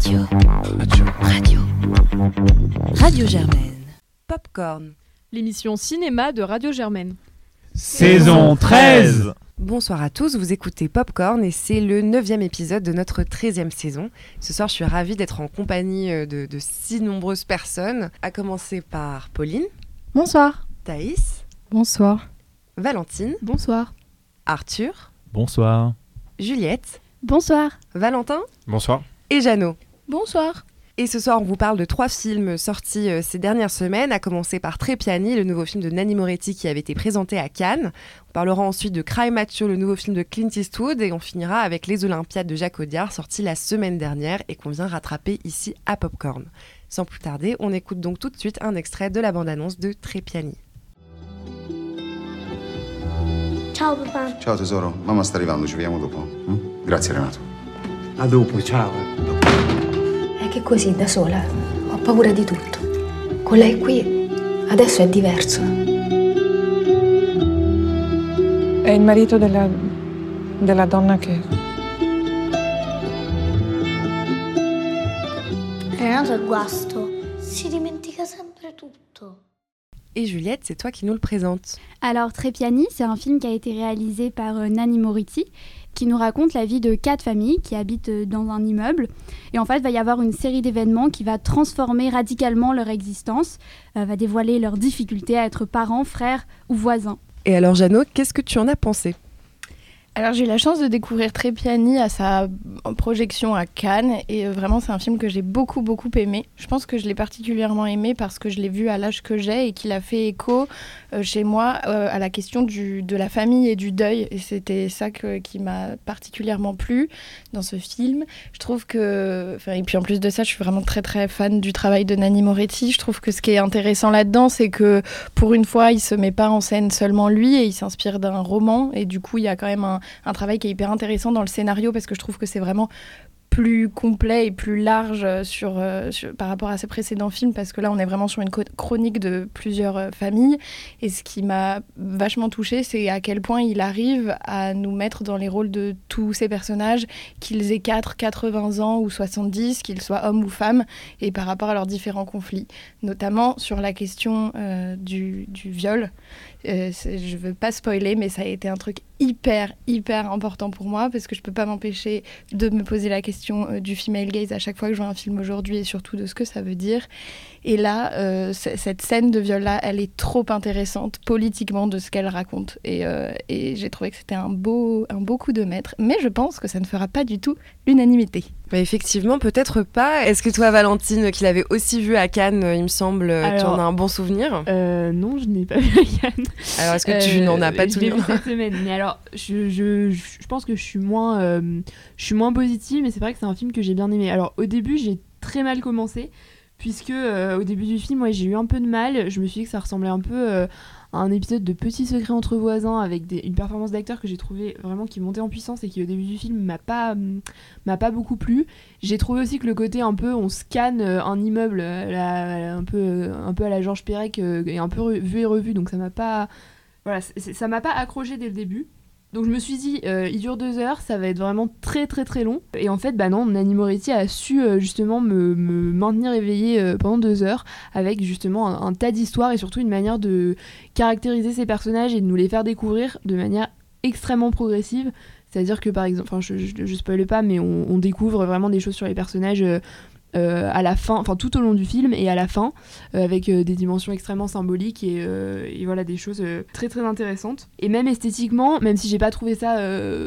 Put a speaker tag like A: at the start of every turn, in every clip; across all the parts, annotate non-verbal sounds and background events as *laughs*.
A: Radio. Radio. Radio. Radio Germaine.
B: Popcorn.
C: L'émission cinéma de Radio Germaine.
D: Saison 13
B: Bonsoir à tous, vous écoutez Popcorn et c'est le neuvième épisode de notre 13e saison. Ce soir, je suis ravie d'être en compagnie euh, de, de si nombreuses personnes, à commencer par Pauline,
E: Bonsoir.
B: Thaïs,
E: Bonsoir.
B: Valentine,
C: Bonsoir.
B: Arthur,
D: Bonsoir.
B: Juliette,
E: Bonsoir.
B: Valentin
D: Bonsoir.
B: et Jeannot.
C: Bonsoir.
B: Et ce soir, on vous parle de trois films sortis euh, ces dernières semaines, à commencer par Trépiani, le nouveau film de Nanni Moretti qui avait été présenté à Cannes. On parlera ensuite de Cry Macho, le nouveau film de Clint Eastwood, et on finira avec Les Olympiades de Jacques Audiard, sorti la semaine dernière et qu'on vient rattraper ici à Popcorn. Sans plus tarder, on écoute donc tout de suite un extrait de la bande-annonce de Trépiani.
F: Ciao papà.
G: Ciao tesoro, mamma sta arrivando, ci vediamo dopo. mm? Grazie Renato.
H: A dopo, ciao.
F: Che così da sola ho paura di tutto. Con lei qui adesso è diverso.
E: È il marito della, della donna che...
F: Renato è guasto. Si dimentica sempre tutto.
B: Et Juliette, c'est toi qui nous le présente.
I: Alors Trépiani, c'est un film qui a été réalisé par euh, Nanni Moretti, qui nous raconte la vie de quatre familles qui habitent euh, dans un immeuble. Et en fait, va y avoir une série d'événements qui va transformer radicalement leur existence, euh, va dévoiler leurs difficultés à être parents, frères ou voisins.
B: Et alors Jeannot, qu'est-ce que tu en as pensé?
C: Alors j'ai eu la chance de découvrir Trépiani à sa projection à Cannes et euh, vraiment c'est un film que j'ai beaucoup beaucoup aimé. Je pense que je l'ai particulièrement aimé parce que je l'ai vu à l'âge que j'ai et qu'il a fait écho euh, chez moi euh, à la question du, de la famille et du deuil et c'était ça qui m'a particulièrement plu dans ce film. Je trouve que et puis en plus de ça je suis vraiment très très fan du travail de Nanni Moretti. Je trouve que ce qui est intéressant là-dedans c'est que pour une fois il se met pas en scène seulement lui et il s'inspire d'un roman et du coup il y a quand même un, un travail qui est hyper intéressant dans le scénario parce que je trouve que c'est vraiment plus complet et plus large euh, euh, sur- par rapport à ses précédents films parce que là on est vraiment sur une chronique de plusieurs euh, familles. Et ce qui m'a vachement touchée c'est à quel point il arrive à nous mettre dans les rôles de tous ces personnages qu'ils aient 4, 80 ans ou 70 qu'ils soient hommes ou femmes et par rapport à leurs différents conflits. Notamment sur la question du viol euh, je veux pas spoiler, mais ça a été un truc hyper, hyper important pour moi parce que je peux pas m'empêcher de me poser la question euh, du female gaze à chaque fois que je vois un film aujourd'hui et surtout de ce que ça veut dire. Et là, euh, cette scène de viol-là, elle est trop intéressante politiquement de ce qu'elle raconte. Et, euh, et j'ai trouvé que c'était un beau, un beau coup de maître. Mais je pense que ça ne fera pas du tout l'unanimité.
B: Bah, Effectivement, peut-être pas. Est-ce que toi, Valentine, qui l'avais aussi vu à Cannes, il me semble, tu en as un bon souvenir?
C: Euh, non, je n'ai pas vu Yann.
B: Alors, est-ce que tu
C: Euh,
B: n'en as pas de souvenir
C: cette semaine. Mais alors, je, je, je pense que je suis moins, euh, je suis moins positive, mais c'est vrai que c'est un film que j'ai bien aimé. Alors, au début, j'ai très mal commencé, puisque euh, au début du film, j'ai eu un peu de mal. Je me suis dit que ça ressemblait un peu euh, à un épisode de Petits secrets entre voisins, avec des- une performance d'acteur que j'ai trouvé vraiment qui montait en puissance et qui, au début du film, m'a pas, hum, m'a pas beaucoup plu. J'ai trouvé aussi que le côté un peu, on scanne euh, un immeuble, euh, un, peu, euh, un peu à la Georges Perec, euh, et un peu vu et revu, donc ça m'a pas voilà, ça m'a pas accroché dès le début. Donc je me suis dit, euh, il dure deux heures, ça va être vraiment très très très long. Et en fait, bah non, Nanni Moretti a su euh, justement me, maintenir éveillée euh, pendant deux heures avec justement un, tas d'histoires et surtout une manière de caractériser ces personnages et de nous les faire découvrir de manière extrêmement progressive. C'est-à-dire que par exemple, enfin je, je, je pas, mais on découvre vraiment des choses sur les personnages euh, à la fin, enfin tout au long du film et à la fin, euh, avec euh, des dimensions extrêmement symboliques et, voilà des choses très très intéressantes. Et même esthétiquement, même si j'ai pas trouvé ça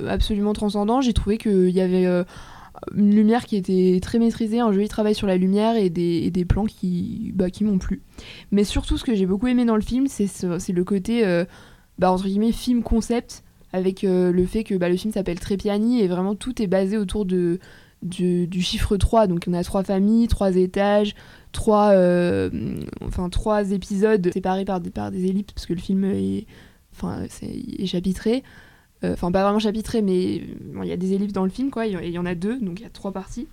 C: absolument transcendant, j'ai trouvé qu'il y avait une lumière qui était très maîtrisée, un joli travail sur la lumière et des, plans qui, bah, qui m'ont plu. Mais surtout, ce que j'ai beaucoup aimé dans le film, c'est ce- le côté, bah, entre guillemets, film concept, avec le fait que bah, le film s'appelle Trépiani et vraiment tout est basé autour de, du, chiffre 3. Donc on a trois familles, trois étages, trois, euh, enfin, trois épisodes séparés par des, ellipses, parce que le film est, enfin, chapitré. Euh, Enfin, pas vraiment chapitré, mais il y a des ellipses dans le film, quoi. Il y- y en a deux, donc il y a trois parties.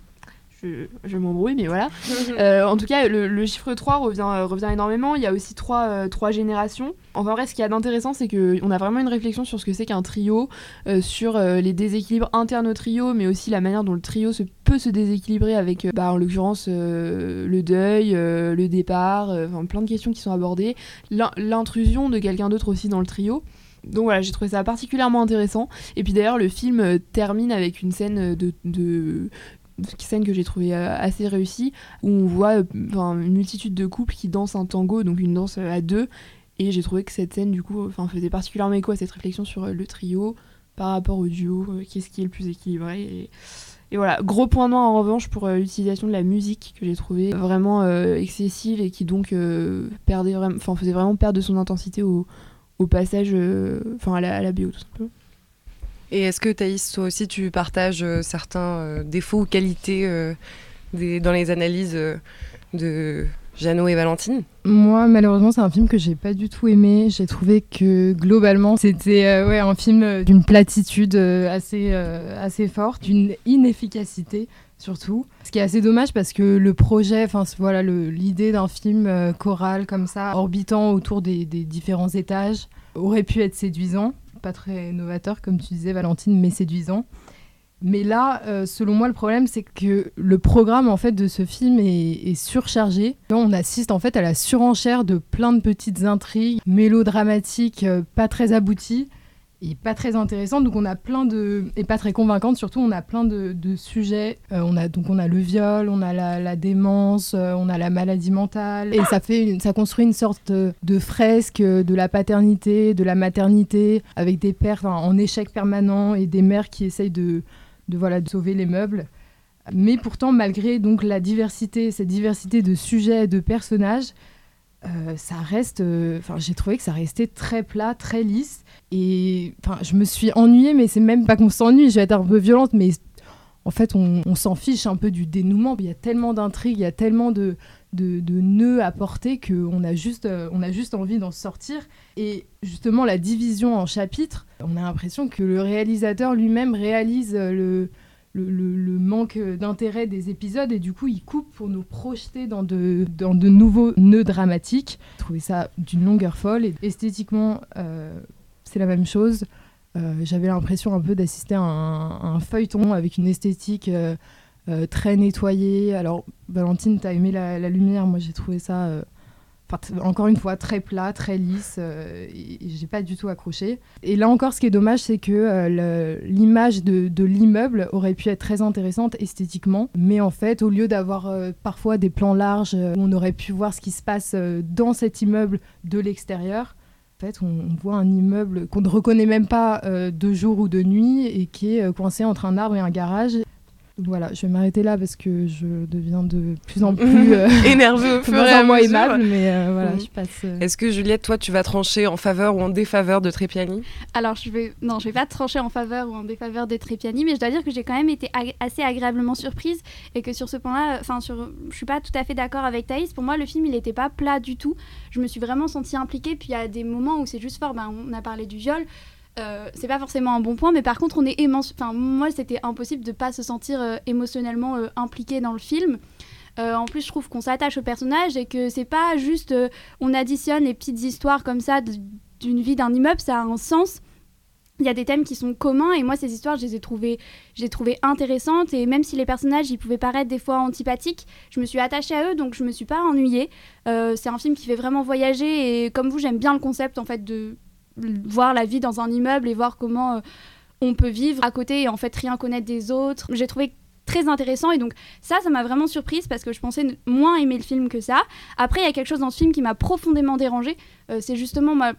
C: Je, je m'embrouille, mais voilà. *laughs* Euh, en tout cas, le, le chiffre 3 revient, euh, revient énormément. Il y a aussi trois, euh, trois générations. Enfin, vrai, ce qu'il y a d'intéressant, c'est qu'on a vraiment une réflexion sur ce que c'est qu'un trio, euh, sur les déséquilibres internes au trio, mais aussi la manière dont le trio se, peut se déséquilibrer avec, bah, en l'occurrence, le deuil, le départ, enfin, plein de questions qui sont abordées. L'in- L'intrusion de quelqu'un d'autre aussi dans le trio. Donc voilà, j'ai trouvé ça particulièrement intéressant. Et puis d'ailleurs, le film termine avec une scène de, de scène que j'ai trouvé euh, assez réussie, où on voit euh, une multitude de couples qui dansent un tango, donc une danse euh, à deux. Et j'ai trouvé que cette scène, du coup, faisait particulièrement écho à cette réflexion sur le trio par rapport au duo, qu'est-ce qui est le plus équilibré. Et, voilà, gros point noir en revanche pour l'utilisation de la musique que j'ai trouvé vraiment excessive et qui donc perdait vraiment, faisait vraiment perdre de son intensité au, au passage, enfin à à la BO tout simplement.
B: Et est-ce que Thaïs, toi aussi, tu partages euh, certains euh, défauts ou qualités euh, dans les analyses de Jeannot et Valentine?
J: Moi, malheureusement, c'est un film que j'ai pas du tout aimé. J'ai trouvé que globalement, c'était un film d'une platitude assez, assez forte, d'une inefficacité surtout. Ce qui est assez dommage parce que le projet, voilà, l'idée d'un film choral comme ça, orbitant autour des différents étages, aurait pu être séduisant. Pas très novateur, comme tu disais, Valentine, mais séduisant. Mais là, euh, selon moi, le problème, c'est que le programme en fait de ce film est, surchargé. On assiste en fait à la surenchère de plein de petites intrigues mélodramatiques, euh, pas très abouties et pas très intéressantes. Donc on a plein de et pas très convaincantes. Surtout, on a plein de, de sujets. Euh, on a donc on a le viol, on a la, démence, euh, on a la maladie mentale et ça fait une- ça construit une sorte de, fresque euh, de la paternité, de la maternité avec des pères en échec permanent et des mères qui essayent de de voilà de sauver les meubles. Mais pourtant, malgré donc la diversité, cette diversité de sujets, de personnages, euh, ça reste. euh, Enfin, j'ai trouvé que ça restait très plat, très lisse. Et je me suis ennuyée, mais c'est même pas qu'on s'ennuie. Je vais être un peu violente, mais en fait, on, s'en fiche un peu du dénouement. Il y a tellement d'intrigues, il y a tellement de, de, nœuds à porter qu'on a juste, euh, on a juste envie d'en sortir. Et justement, la division en chapitres, on a l'impression que le réalisateur lui-même réalise le, le, manque d'intérêt des épisodes et du coup, il coupe pour nous projeter dans de, nouveaux nœuds dramatiques. J'ai trouvé ça d'une longueur folle et esthétiquement, euh, c'est la même chose. Euh, J'avais l'impression un peu d'assister à un, feuilleton avec une esthétique euh, très nettoyée. Alors, Valentine, t'as aimé la, lumière, moi j'ai trouvé ça, encore une fois, très plat, très lisse, euh, j'ai pas du tout accroché. Et là encore, ce qui est dommage, c'est que euh, l'image de, l'immeuble aurait pu être très intéressante esthétiquement, mais en fait, au lieu d'avoir euh, parfois des plans larges euh, où on aurait pu voir ce qui se passe euh, dans cet immeuble de l'extérieur, en fait, on, voit un immeuble qu'on ne reconnaît même pas euh, de jour ou de nuit et qui est euh, coincé entre un arbre et un garage. Voilà, je vais m'arrêter là parce que je deviens de plus en *laughs* plus euh, *laughs*
B: Énervé au fur et à
J: moins
B: mesure.
J: aimable, mais euh, voilà,
B: Mhm.
J: je passe. euh,
B: Est-ce que Juliette, toi, tu vas trancher en faveur ou en défaveur de Trépiani?
I: Alors, je vais, non, je vais pas trancher en faveur ou en défaveur des Trépiani, mais je dois dire que j'ai quand même été ag- assez agréablement surprise et que sur ce point-là, enfin, sur, je suis pas tout à fait d'accord avec Thaïs. Pour moi, le film, il était pas plat du tout. Je me suis vraiment sentie impliquée. Puis il y a des moments où c'est juste fort. Ben, on a parlé du viol. Euh, c'est pas forcément un bon point, mais par contre, on est émotion- Enfin, moi, c'était impossible de pas se sentir euh, émotionnellement euh, impliqué dans le film. En plus, je trouve qu'on s'attache au personnage et que c'est pas juste on additionne les petites histoires comme ça d'une vie d'un immeuble, ça a un sens. Il y a des thèmes qui sont communs et moi ces histoires je les ai trouvées, j'ai trouvé intéressantes et même si les personnages ils pouvaient paraître des fois antipathiques, je me suis attachée à eux donc je me suis pas ennuyée. C'est un film qui fait vraiment voyager et comme vous j'aime bien le concept en fait de voir la vie dans un immeuble et voir comment euh, on peut vivre à côté et en fait rien connaître des autres. J'ai trouvé très intéressant et donc ça ça m'a vraiment surprise parce que je pensais moins aimer le film que ça après il y a quelque chose dans ce film qui m'a profondément dérangée Euh, c'est justement ma-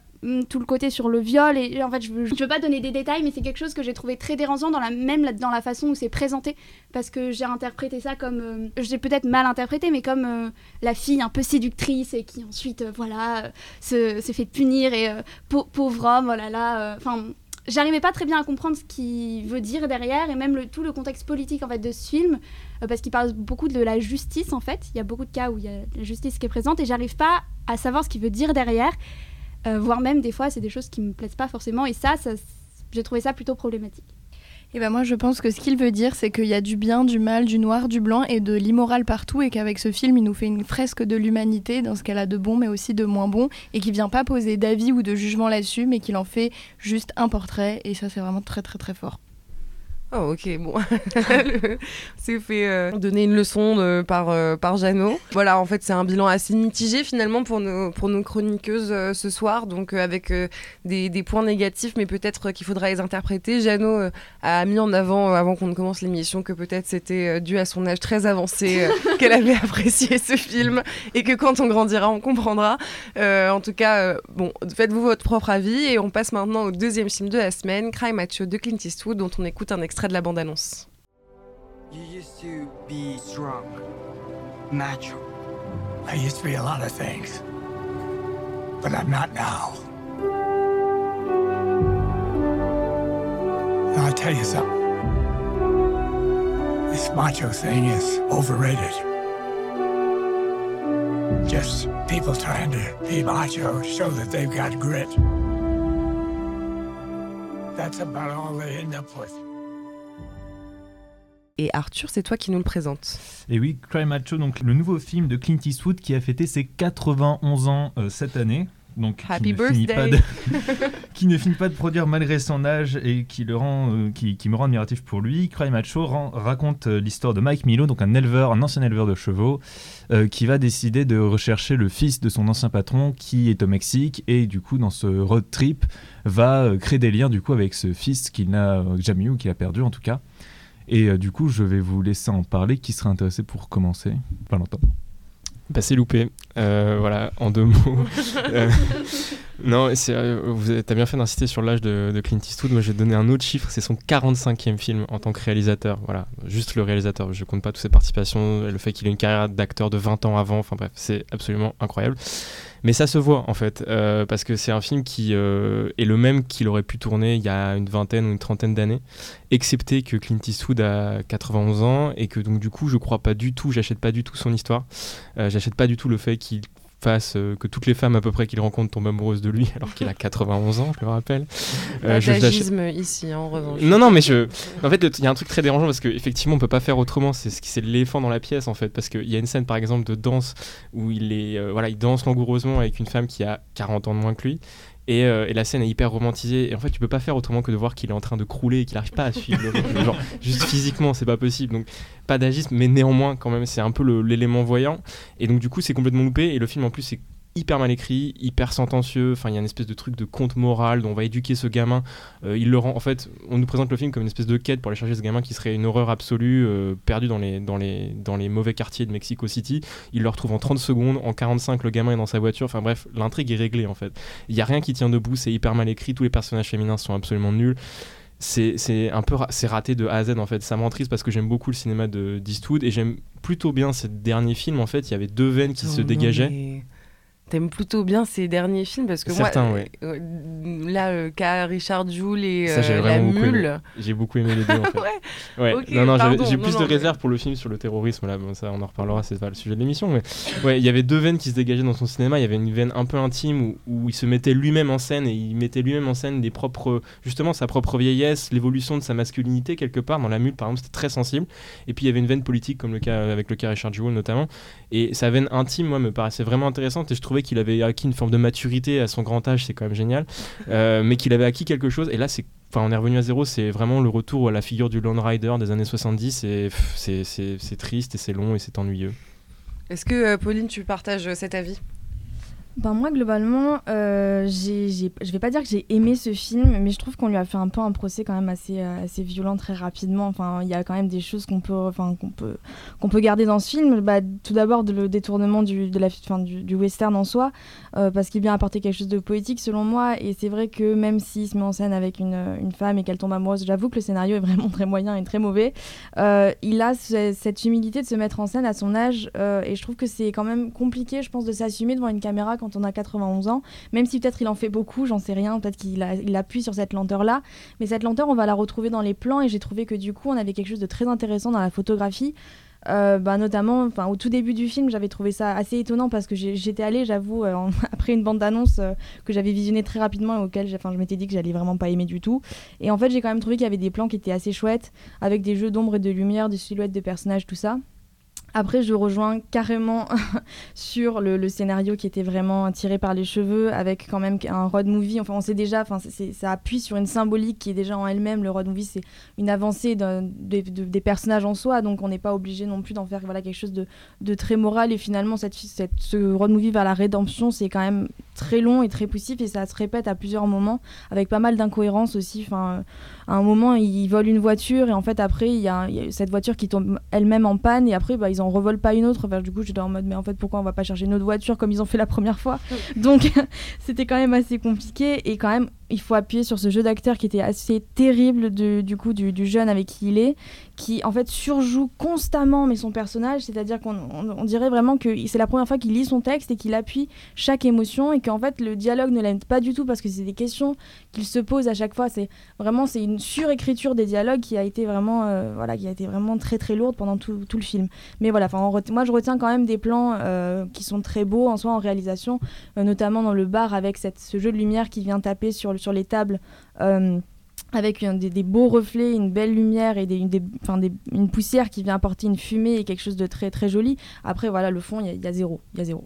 I: tout le côté sur le viol et en fait je veux, je veux pas donner des détails mais c'est quelque chose que j'ai trouvé très dérangeant dans la même dans la façon où c'est présenté. Parce que j'ai interprété ça comme euh, j'ai peut-être mal interprété mais comme euh, la fille un peu séductrice et qui ensuite euh, voilà euh, se, fait punir et pau- pauvre homme voilà là euh, enfin j'arrivais pas très bien à comprendre ce qu'il veut dire derrière et même le, tout le contexte politique en fait de ce film parce qu'il parle beaucoup de la justice en fait. Il y a beaucoup de cas où il y a la justice qui est présente et j'arrive pas à savoir ce qu'il veut dire derrière voire même des fois c'est des choses qui me plaisent pas forcément et ça, j'ai trouvé ça plutôt problématique
K: Et ben moi je pense que ce qu'il veut dire c'est qu'il y a du bien, du mal, du noir, du blanc et de l'immoral partout et qu'avec ce film il nous fait une fresque de l'humanité dans ce qu'elle a de bon mais aussi de moins bon et qui vient pas poser d'avis ou de jugement là-dessus mais qu'il en fait juste un portrait et ça c'est vraiment très très très fort.
B: Oh, ok, bon. *laughs* c'est fait euh, donner une leçon de, par, euh, par Jeannot. Voilà, en fait, c'est un bilan assez mitigé finalement pour nos, pour nos chroniqueuses euh, ce soir, donc avec des, des, points négatifs, mais peut-être qu'il faudra les interpréter. Jeannot a mis en avant, avant qu'on ne commence l'émission, que peut-être c'était dû à son âge très avancé *laughs* qu'elle avait apprécié ce film et que quand on grandira, on comprendra. en tout cas, bon, faites-vous votre propre avis et on passe maintenant au deuxième film de la semaine, Cry Macho de Clint Eastwood, dont on écoute un extrait de la bande-annonce.
L: You used to be strong, macho. I used to be a lot of things, but I'm not now. Now I'll tell you something. This macho thing is overrated. Just people trying to be macho show that they've got grit. That's about all they end up with.
B: Et Arthur, c'est toi qui nous le présente.
D: Et oui, Cry Macho, donc le nouveau film de Clint Eastwood qui a fêté ses 91 ans euh, cette année. Donc,
B: Happy
D: qui, ne
B: birthday.
D: finit pas de, *laughs* qui ne finit pas de produire malgré son âge et qui, le rend, euh, qui, qui me rend admiratif pour lui. Cry Macho rend- raconte euh, l'histoire de Mike Milo, donc un éleveur, un ancien éleveur de chevaux, euh, qui va décider de rechercher le fils de son ancien patron qui est au Mexique et du coup dans ce road trip va créer des liens du coup avec ce fils qu'il n'a jamais eu ou qu'il a perdu en tout cas. Et euh, du coup, je vais vous laisser en parler. Qui serait intéressé pour commencer? Valentin.
M: Bah, c'est loupé. Euh, voilà, en deux mots. *laughs* Non, euh, t'as bien fait d'insister sur l'âge de, Clint Eastwood. Moi, je vais donner un autre chiffre. C'est son 45e film en tant que réalisateur. Voilà, juste le réalisateur. Je compte pas toutes ses participations, le fait qu'il ait une carrière d'acteur de 20 ans avant. Enfin bref, c'est absolument incroyable. Mais ça se voit en fait, euh, parce que c'est un film qui euh, est le même qu'il aurait pu tourner il y a une vingtaine ou une trentaine d'années, excepté que Clint Eastwood a 91 ans et que donc du coup je crois pas du tout, j'achète pas du tout son histoire, Euh, j'achète pas du tout le fait qu'il fasse euh, que toutes les femmes à peu près qu'il rencontre tombent amoureuses de lui *laughs* alors qu'il a 91 ans, je le rappelle. Euh, je-
B: ici, en revanche.
M: non, non, mais je. En fait, il y a un truc très dérangeant parce qu'effectivement, on peut pas faire autrement. C'est ce qui c'est l'éléphant dans la pièce, en fait. Parce qu'il y a une scène, par exemple, de danse où il est. euh, voilà, il danse langoureusement avec une femme qui a 40 ans de moins que lui. Et, euh, et la scène est hyper romantisée. Et en fait, tu peux pas faire autrement que de voir qu'il est en train de crouler et qu'il arrive pas à suivre le rythme. Genre, *laughs* juste physiquement, c'est pas possible. Donc, pas d'agisme, mais néanmoins, quand même, c'est un peu l'élément voyant. Et donc, du coup, c'est complètement loupé. Et le film, en plus, c'est hyper mal écrit, hyper sentencieux. Enfin, il y a une espèce de truc de conte moral dont on va éduquer ce gamin. Euh, il le rend. En fait, on nous présente le film comme une espèce de quête pour aller chercher ce gamin qui serait une horreur absolue, euh, perdu dans les, dans, les, dans les mauvais quartiers de Mexico City. Il le retrouve en 30 secondes. En 45, le gamin est dans sa voiture. Enfin bref, l'intrigue est réglée en fait. Il y a rien qui tient debout. C'est hyper mal écrit. Tous les personnages féminins sont absolument nuls. C'est un peu ra- c'est raté de A à Z en fait. Ça m'entriste parce que j'aime beaucoup le cinéma de d'Eastwood et j'aime plutôt bien ces derniers films. En fait, il y avait deux veines qui se
B: Non,
M: dégageaient.
B: mais T'aimes plutôt bien ces derniers films parce que
M: Certains,
B: moi,
M: ouais.
B: euh, euh, là, euh, qu'a Richard Jewell et
M: Ça,
B: euh, la mule.
M: J'ai beaucoup aimé les deux en *laughs* fait.
B: ouais.
M: Non, non, j'ai plus
B: non,
M: de
B: mais-
M: réserve pour le film sur le terrorisme. Là, bon, ça, on en reparlera, c'est pas le sujet de l'émission. Mais ouais, il y avait deux veines qui se dégageaient dans son cinéma. Il y avait une veine un peu intime où, où il se mettait lui-même en scène et il mettait lui-même en scène des propres, justement, sa propre vieillesse, l'évolution de sa masculinité quelque part. Dans La Mule, par exemple, c'était très sensible. Et puis il y avait une veine politique, comme le cas avec le cas Richard Jewell notamment. Et sa veine intime, moi, me paraissait vraiment intéressante. Et je trouvais qu'il avait acquis une forme de maturité à son grand âge, c'est quand même génial. Euh, mais qu'il avait acquis quelque chose. Et là, c'est Enfin, on est revenu à zéro, c'est vraiment le retour à la figure du Lone Rider des années 70 et c'est triste et c'est long et c'est ennuyeux.
B: Est-ce que euh, Pauline, tu partages euh, cet avis?
N: Ben moi globalement, euh, j'ai, j'ai- vais pas dire que j'ai aimé ce film, mais je trouve qu'on lui a fait un peu un procès quand même assez, euh, assez violent très rapidement. Enfin, il y a quand même des choses qu'on peut, enfin qu'on peut, qu'on peut garder dans ce film. Bah, tout d'abord le détournement du, de la, fin, du, western en soi, euh, parce qu'il vient apporter quelque chose de poétique selon moi. Et c'est vrai que même s'il se met en scène avec une, une femme et qu'elle tombe amoureuse, j'avoue que le scénario est vraiment très moyen et très mauvais. Euh, il a ce- cette humilité de se mettre en scène à son âge, et je trouve que c'est quand même compliqué, je pense, de s'assumer devant une caméra quand on a 91 ans, même si peut-être il en fait beaucoup, j'en sais rien, peut-être qu'il il appuie sur cette lenteur-là, mais cette lenteur, on va la retrouver dans les plans, et j'ai trouvé que du coup, on avait quelque chose de très intéressant dans la photographie. Euh, bah, notamment, au tout début du film, j'avais trouvé ça assez étonnant parce que j'étais allée, j'avoue, euh, *laughs* après une bande d'annonces euh, que j'avais visionnée très rapidement et auquel je m'étais dit que j'allais vraiment pas aimer du tout. Et en fait, j'ai quand même trouvé qu'il y avait des plans qui étaient assez chouettes, avec des jeux d'ombre et de lumière, des silhouettes de personnages, tout ça. Après, je rejoins carrément *laughs* sur le, scénario qui était vraiment tiré par les cheveux, avec quand même un road movie. Enfin, on sait déjà, enfin, ça appuie sur une symbolique qui est déjà en elle-même. Le road movie, c'est une avancée des, de- des personnages en soi, donc on n'est pas obligé non plus d'en faire voilà, quelque chose de, très moral. Et finalement, cette, ce road movie vers la rédemption, c'est quand même très long et très poussif, et ça se répète à plusieurs moments, avec pas mal d'incohérences aussi. Enfin, à un moment, ils volent une voiture, et en fait, après, il y, a il y a cette voiture qui tombe elle-même en panne, et après, bah, ils en revolent pas une autre. Enfin, du coup, j'étais en mode, mais en fait, pourquoi on va pas chercher une autre voiture comme ils ont fait la première fois? *laughs* Donc, *laughs* c'était quand même assez compliqué, et quand même, il faut appuyer sur ce jeu d'acteur qui était assez terrible de- du coup du, du jeune avec qui il est, qui en fait surjoue constamment mais son personnage, c'est-à-dire qu'on on- dirait vraiment que c'est la première fois qu'il lit son texte et qu'il appuie chaque émotion et qu'en fait le dialogue ne l'aide pas du tout parce que c'est des questions qu'il se pose à chaque fois. C'est vraiment c'est une surécriture des dialogues qui a été vraiment euh, voilà qui a été vraiment très très lourde pendant tout, tout le film. Mais voilà, enfin moi je retiens quand même des plans euh, qui sont très beaux en soi en réalisation, euh, notamment dans le bar avec cette, ce jeu de lumière qui vient taper sur, le- sur les tables. euh, avec des, des beaux reflets, une belle lumière et des, une, des- enfin, des- une poussière qui vient apporter une fumée et quelque chose de très très joli. Après voilà, le fond, il y a- il y, a zéro, il y a zéro.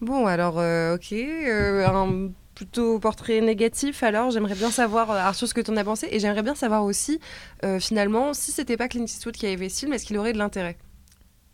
B: Bon, alors, euh, ok. euh, un plutôt portrait négatif, alors j'aimerais bien savoir, Arthur, ce que tu en as pensé. Et j'aimerais bien savoir aussi, euh, finalement, si c'était pas Clint Eastwood qui avait ce film, est-ce qu'il aurait de l'intérêt?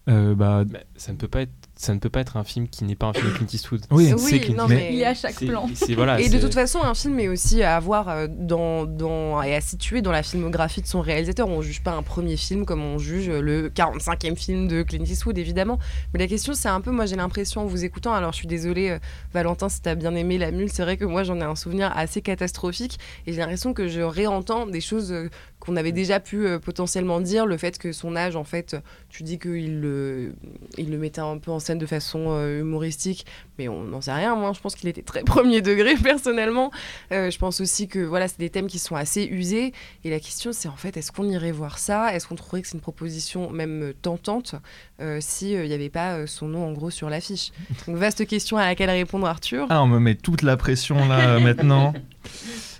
D: Euh, bah,
M: ça ne peut pas être ça ne peut pas être un film qui n'est pas un film de Clint Eastwood.
D: Oui.
M: c'est
B: Oui,
M: Clint
B: non, mais- Il est à chaque plan.
M: voilà,
B: et de toute façon, un film est aussi à avoir euh, dans, dans, et à situer dans la filmographie de son réalisateur. On juge pas un premier film comme on juge le 45e film de Clint Eastwood, évidemment. Mais la question, c'est un peu, moi j'ai l'impression en vous écoutant, alors je suis désolée, euh, Valentin, si t'as bien aimé La Mule, c'est vrai que moi j'en ai un souvenir assez catastrophique et j'ai l'impression que je réentends des choses euh, qu'on avait déjà pu euh, potentiellement dire. Le fait que son âge, en fait, tu dis qu'il le, il le mettait un peu en scène de façon euh, humoristique, mais on n'en sait rien. Moi, je pense qu'il était très *laughs* premier degré, personnellement. Euh, je pense aussi que voilà, c'est des thèmes qui sont assez usés. Et la question, c'est en fait, est-ce qu'on irait voir ça? Est-ce qu'on trouverait que c'est une proposition même tentante euh, si il n'y avait pas son nom en gros sur l'affiche? *laughs* Donc, vaste question à laquelle répondre Arthur.
D: Ah, on me met toute la pression là maintenant. *laughs*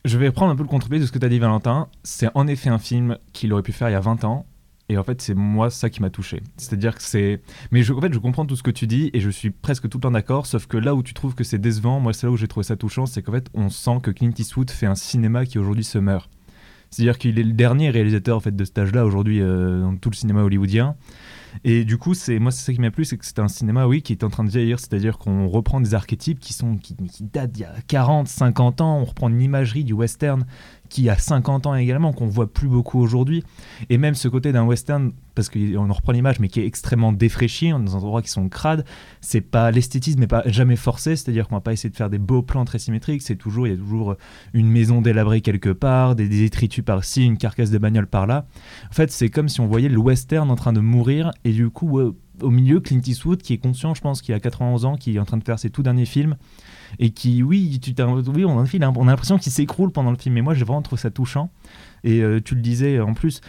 D: Je vais prendre un peu le contre-pied de ce que tu as dit, Valentin. C'est en effet un film qu'il aurait pu faire il y a 20 ans. Et en fait, c'est moi ça qui m'a touché. C'est-à-dire que c'est. Mais je, en fait, je comprends tout ce que tu dis et je suis presque tout le temps d'accord. Sauf que là où tu trouves que c'est décevant, moi, c'est là où j'ai trouvé ça touchant, c'est qu'en fait, on sent que Clint Eastwood fait un cinéma qui aujourd'hui se meurt. C'est-à-dire qu'il est le dernier réalisateur en fait de cet âge-là aujourd'hui euh, dans tout le cinéma hollywoodien. Et du coup, c'est moi c'est ça qui m'a plu, c'est que c'est un cinéma oui qui est en train de vieillir, c'est-à-dire qu'on reprend des archétypes qui sont qui, qui datent d'il y a 40, 50 ans, on reprend une imagerie du western qui a 50 ans également qu'on voit plus beaucoup aujourd'hui. Et même ce côté d'un western parce qu'on en reprend l'image mais qui est extrêmement défraîchi dans des endroits qui sont crades, c'est pas l'esthétisme n'est pas jamais forcé, c'est-à-dire qu'on va pas essayer de faire des beaux plans très symétriques, c'est toujours il y a toujours une maison délabrée quelque part, des, détritus par-ci, une carcasse de bagnole par-là. En fait, c'est comme si on voyait le western en train de mourir. Et du coup au milieu Clint Eastwood qui est conscient, je pense, qu'il a 91 ans, qui est en train de faire ses tout derniers films et qui, oui, tu oui on, a, on a l'impression qu'il s'écroule pendant le film. Mais moi, j'ai vraiment trouvé ça touchant. Et euh, tu le disais, en plus,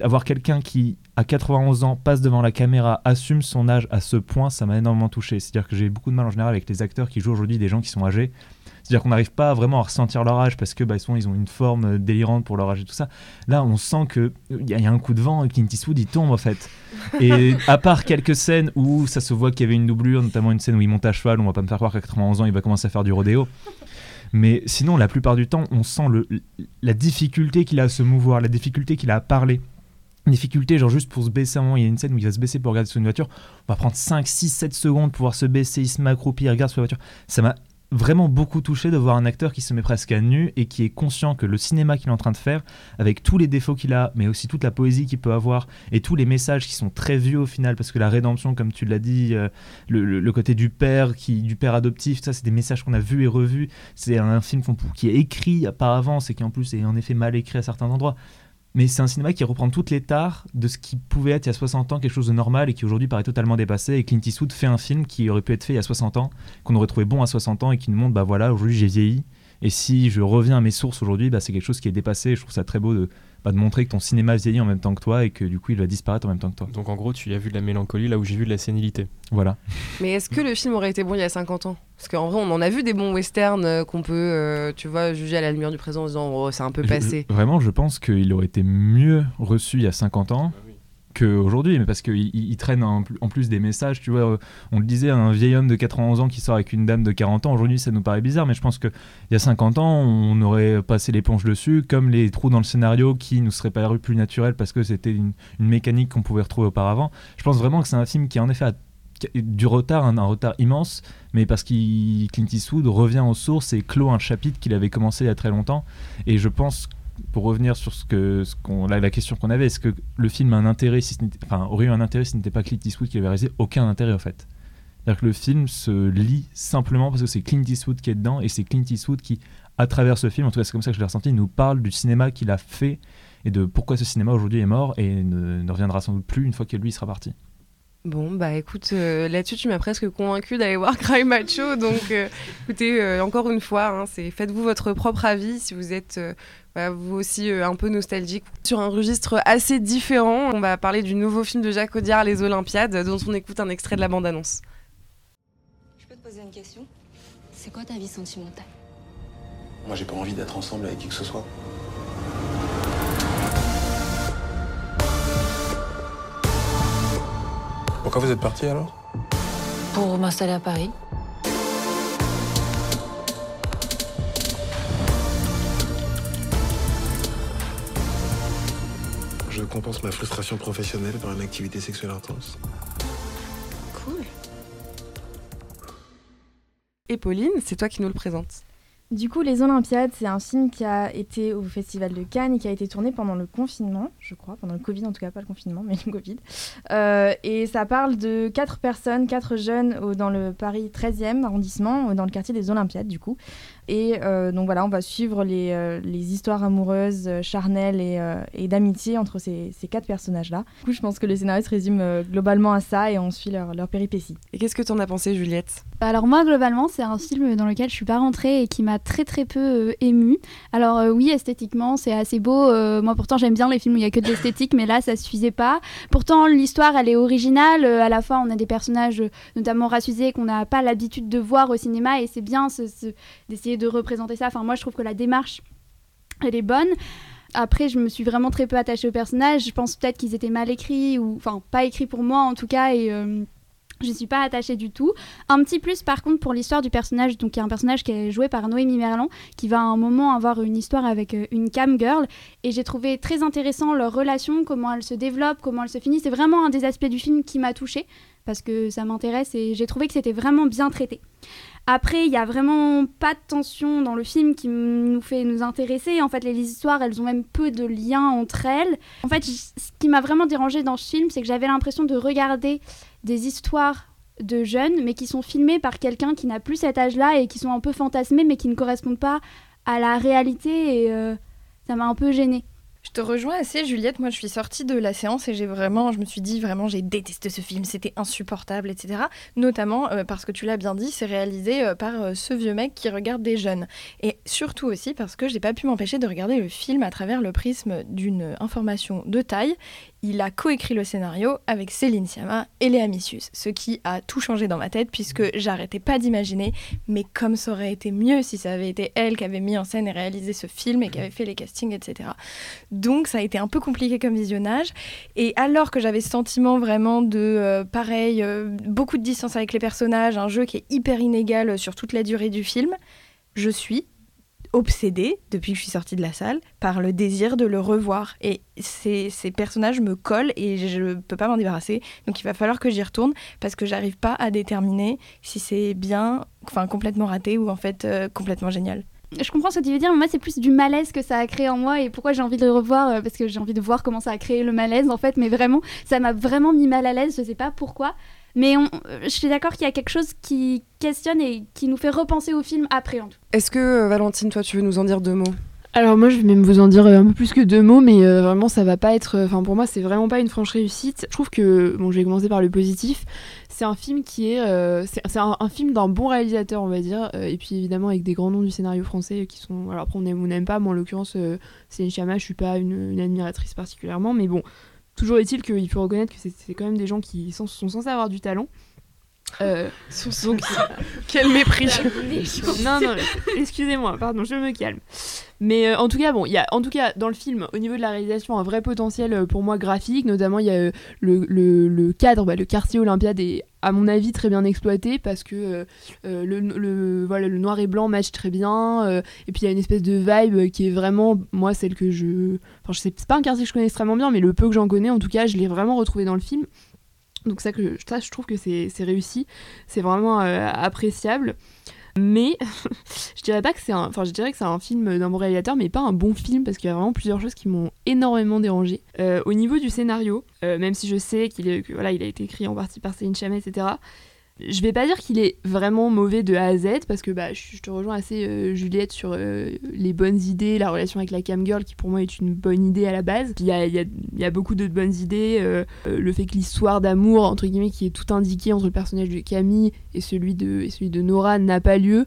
D: avoir quelqu'un qui, à 91 ans, passe devant la caméra, assume son âge à ce point, ça m'a énormément touché. C'est-à-dire que j'ai beaucoup de mal en général avec les acteurs qui jouent aujourd'hui des gens qui sont âgés. C'est-à-dire qu'on n'arrive pas vraiment à ressentir leur âge parce que bah, souvent ils ont une forme euh, délirante pour leur âge et tout ça. Là, on sent que il y, y a un coup de vent et Clint Eastwood il tombe en fait. *laughs* Et à part quelques scènes où ça se voit qu'il y avait une doublure, notamment une scène où il monte à cheval, on va pas me faire croire qu'à 91 ans il va commencer à faire du rodéo. Mais sinon, la plupart du temps, on sent le, la difficulté qu'il a à se mouvoir, la difficulté qu'il a à parler. Une difficulté, genre juste pour se baisser, à un moment, il y a une scène où il va se baisser pour regarder sur une voiture. On va prendre 5, 6, 7 secondes pour pouvoir se baisser, il se met accroupi, il regarde sur la voiture. Ça m'a vraiment beaucoup touché de voir un acteur qui se met presque à nu et qui est conscient que le cinéma qu'il est en train de faire, avec tous les défauts qu'il a, mais aussi toute la poésie qu'il peut avoir et tous les messages qui sont très vieux au final, parce que la rédemption, comme tu l'as dit, euh, le, côté du père, qui, du père adoptif, ça c'est des messages qu'on a vus et revus. C'est un film qui est écrit par avance et qui en plus est en effet mal écrit à certains endroits. Mais c'est un cinéma qui reprend toutes les tares de ce qui pouvait être il y a 60 ans quelque chose de normal et qui aujourd'hui paraît totalement dépassé. Et Clint Eastwood fait un film qui aurait pu être fait il y a 60 ans, qu'on aurait trouvé bon à 60 ans et qui nous montre, bah voilà, aujourd'hui j'ai vieilli. Et si je reviens à mes sources aujourd'hui, bah, c'est quelque chose qui est dépassé. Je trouve ça très beau de, bah, de montrer que ton cinéma vieillit en même temps que toi et que du coup il va disparaître en même temps que toi.
M: Donc en gros, tu y as vu de la mélancolie là où j'ai vu de la sénilité.
D: Voilà.
B: Mais est-ce que le film aurait été bon il y a 50 ans? Parce qu'en vrai, on en a vu des bons westerns euh, qu'on peut, euh, tu vois, juger à la lumière du présent en disant oh, c'est un peu
D: Je-
B: passé.
D: vraiment, je pense qu'il aurait été mieux reçu il y a 50 ans. Qu'aujourd'hui, mais parce qu'il il, traîne en, pl- en plus des messages, tu vois, euh, on le disait, un vieil homme de 91 ans qui sort avec une dame de 40 ans, aujourd'hui ça nous paraît bizarre, mais je pense qu'il y a 50 ans, on aurait passé l'éponge dessus, comme les trous dans le scénario qui nous seraient paru plus naturels parce que c'était une, mécanique qu'on pouvait retrouver auparavant. Je pense vraiment que c'est un film qui en effet a du retard, un, retard immense, mais parce qu'il Clint Eastwood revient aux sources et clôt un chapitre qu'il avait commencé il y a très longtemps. Et je pense, pour revenir sur ce que, la, question qu'on avait, est-ce que le film a un intérêt, si ce enfin, aurait eu un intérêt si ce n'était pas Clint Eastwood qui l'avait réalisé Aucun intérêt en fait. C'est-à-dire que le film se lit simplement parce que c'est Clint Eastwood qui est dedans et c'est Clint Eastwood qui, à travers ce film, en tout cas c'est comme ça que je l'ai ressenti, nous parle du cinéma qu'il a fait et de pourquoi ce cinéma aujourd'hui est mort et ne, ne reviendra sans doute plus une fois que lui sera parti.
B: Bon, bah écoute, euh, là-dessus, tu m'as presque convaincu d'aller voir Cry Macho. Donc, euh, écoutez, euh, encore une fois, hein, c'est faites-vous votre propre avis si vous êtes euh, vous aussi euh, un peu nostalgique. Sur un registre assez différent, on va parler du nouveau film de Jacques Audiard, Les Olympiades, dont on écoute un extrait de la bande-annonce.
O: Je peux te poser une question? C'est quoi ta vie sentimentale?
P: Moi, j'ai pas envie d'être ensemble avec qui que ce soit. Pourquoi vous êtes parti alors?
O: Pour m'installer à Paris.
P: Je compense ma frustration professionnelle par une activité sexuelle intense.
O: Cool.
B: Et Pauline, c'est toi qui nous le présentes.
N: Du coup, Les Olympiades, c'est un film qui a été au Festival de Cannes et qui a été tourné pendant le confinement, je crois, pendant le Covid en tout cas, pas le confinement, mais le Covid. Euh, et ça parle de quatre personnes, quatre jeunes dans le Paris 13e arrondissement, dans le quartier des Olympiades du coup. Et euh, donc voilà, on va suivre les, euh, les histoires amoureuses, euh, charnelles et, euh, et d'amitié entre ces, ces quatre personnages-là. Du coup, je pense que le scénario se résume euh, globalement à ça et on suit leur, leur péripéties.
B: Et qu'est-ce que tu en as pensé, Juliette?
I: Alors moi globalement c'est un film dans lequel je suis pas rentrée et qui m'a très très peu euh, émue. Alors euh, oui esthétiquement c'est assez beau, Euh, moi pourtant j'aime bien les films où il y a que de l'esthétique mais là ça suffisait pas. Pourtant l'histoire elle est originale, Euh, à la fois on a des personnages notamment racisés qu'on n'a pas l'habitude de voir au cinéma et c'est bien ce- ce- d'essayer de représenter ça. Enfin moi je trouve que la démarche elle est bonne. Après, je me suis vraiment très peu attachée aux personnages. Je pense peut-être qu'ils étaient mal écrits, ou enfin pas écrits pour moi en tout cas, et euh, je ne suis pas attachée du tout. Un petit plus par contre pour l'histoire du personnage, donc il y a un personnage qui est joué par Noémie Merlan, qui va à un moment avoir une histoire avec euh, une cam girl, et j'ai trouvé très intéressant leur relation, comment elle se développe, comment elle se finit. C'est vraiment un des aspects du film qui m'a touchée, parce que ça m'intéresse, et j'ai trouvé que c'était vraiment bien traité. Après, il y a vraiment pas de tension dans le film qui nous fait nous intéresser. En fait, les histoires, elles ont même peu de liens entre elles. En fait, ce qui m'a vraiment dérangé dans ce film, c'est que j'avais l'impression de regarder des histoires de jeunes, mais qui sont filmées par quelqu'un qui n'a plus cet âge-là et qui sont un peu fantasmés, mais qui ne correspondent pas à la réalité. Et euh, ça m'a un peu gênée.
K: Je te rejoins assez, Juliette. Moi, je suis sortie de la séance et j'ai vraiment, je me suis dit vraiment, j'ai détesté ce film, c'était insupportable, etc. Notamment euh, parce que tu l'as bien dit, c'est réalisé euh, par euh, ce vieux mec qui regarde des jeunes. Et surtout aussi parce que j'ai pas pu m'empêcher de regarder le film à travers le prisme d'une information de taille. Il a coécrit le scénario avec Céline Sciamma et Léa Missius, ce qui a tout changé dans ma tête puisque j'arrêtais pas d'imaginer, mais comme ça aurait été mieux si ça avait été elle qui avait mis en scène et réalisé ce film et qui avait fait les castings, etc. Donc ça a été un peu compliqué comme visionnage. Et alors que j'avais ce sentiment vraiment de, euh, pareil, euh, beaucoup de distance avec les personnages, un jeu qui est hyper inégal sur toute la durée du film, je suis obsédée, depuis que je suis sortie de la salle, par le désir de le revoir. Et ces, personnages me collent et je ne peux pas m'en débarrasser. Donc il va falloir que j'y retourne parce que j'arrive pas à déterminer si c'est bien, enfin complètement raté ou en fait euh, complètement génial.
I: Je comprends ce que tu veux dire, mais moi c'est plus du malaise que ça a créé en moi et pourquoi j'ai envie de le revoir euh, parce que j'ai envie de voir comment ça a créé le malaise en fait, mais vraiment ça m'a vraiment mis mal à l'aise, je sais pas pourquoi. Mais on- euh, je suis d'accord qu'il y a quelque chose qui questionne et qui nous fait repenser au film après en tout.
B: Est-ce que, euh, Valentine, toi, tu veux nous en dire deux mots?
C: Alors moi je vais même vous en dire un peu plus que deux mots, mais euh, vraiment ça va pas être, enfin pour moi c'est vraiment pas une franche réussite. Je trouve que, bon je vais commencer par le positif, c'est un film qui est, euh, c'est un, un film d'un bon réalisateur on va dire, euh, et puis évidemment avec des grands noms du scénario français qui sont, alors après on aime ou n'aime pas, moi en l'occurrence c'est une Chama, je suis pas une, une admiratrice particulièrement, mais bon, toujours est-il qu'il faut reconnaître que c'est quand même des gens qui sont, sont censés avoir du talent.
B: Euh, *laughs* donc, *laughs* quel mépris.
C: non, non, excusez-moi, pardon, je me calme. Mais euh, en tout cas, bon, il y a en tout cas dans le film, au niveau de la réalisation, un vrai potentiel euh, pour moi graphique. Notamment, il y a euh, le, le, le, cadre, bah, le quartier Olympiade est à mon avis très bien exploité parce que le, le, voilà, le noir et blanc match très bien. et puis il y a une espèce de vibe qui est vraiment, moi, celle que je. Enfin, je sais, c'est pas un quartier que je connais extrêmement bien, mais le peu que j'en connais, en tout cas, je l'ai vraiment retrouvé dans le film. Donc ça, ça je trouve que c'est réussi, c'est vraiment euh, appréciable. Mais *laughs* je dirais pas que c'est un, enfin je dirais que c'est un film d'un bon réalisateur, mais pas un bon film parce qu'il y a vraiment plusieurs choses qui m'ont énormément dérangé. Euh, au niveau du scénario, euh, même si je sais qu'il voilà, il a été écrit en partie par Céline Chamet, etc je vais pas dire qu'il est vraiment mauvais de A à Z parce que bah, je, te rejoins assez euh, Juliette sur euh, les bonnes idées, la relation avec la cam girl qui pour moi est une bonne idée à la base. Il y a, beaucoup de bonnes idées, euh, le fait que l'histoire d'amour entre guillemets qui est tout indiqué entre le personnage de Camille et celui de, celui de Nora n'a pas lieu.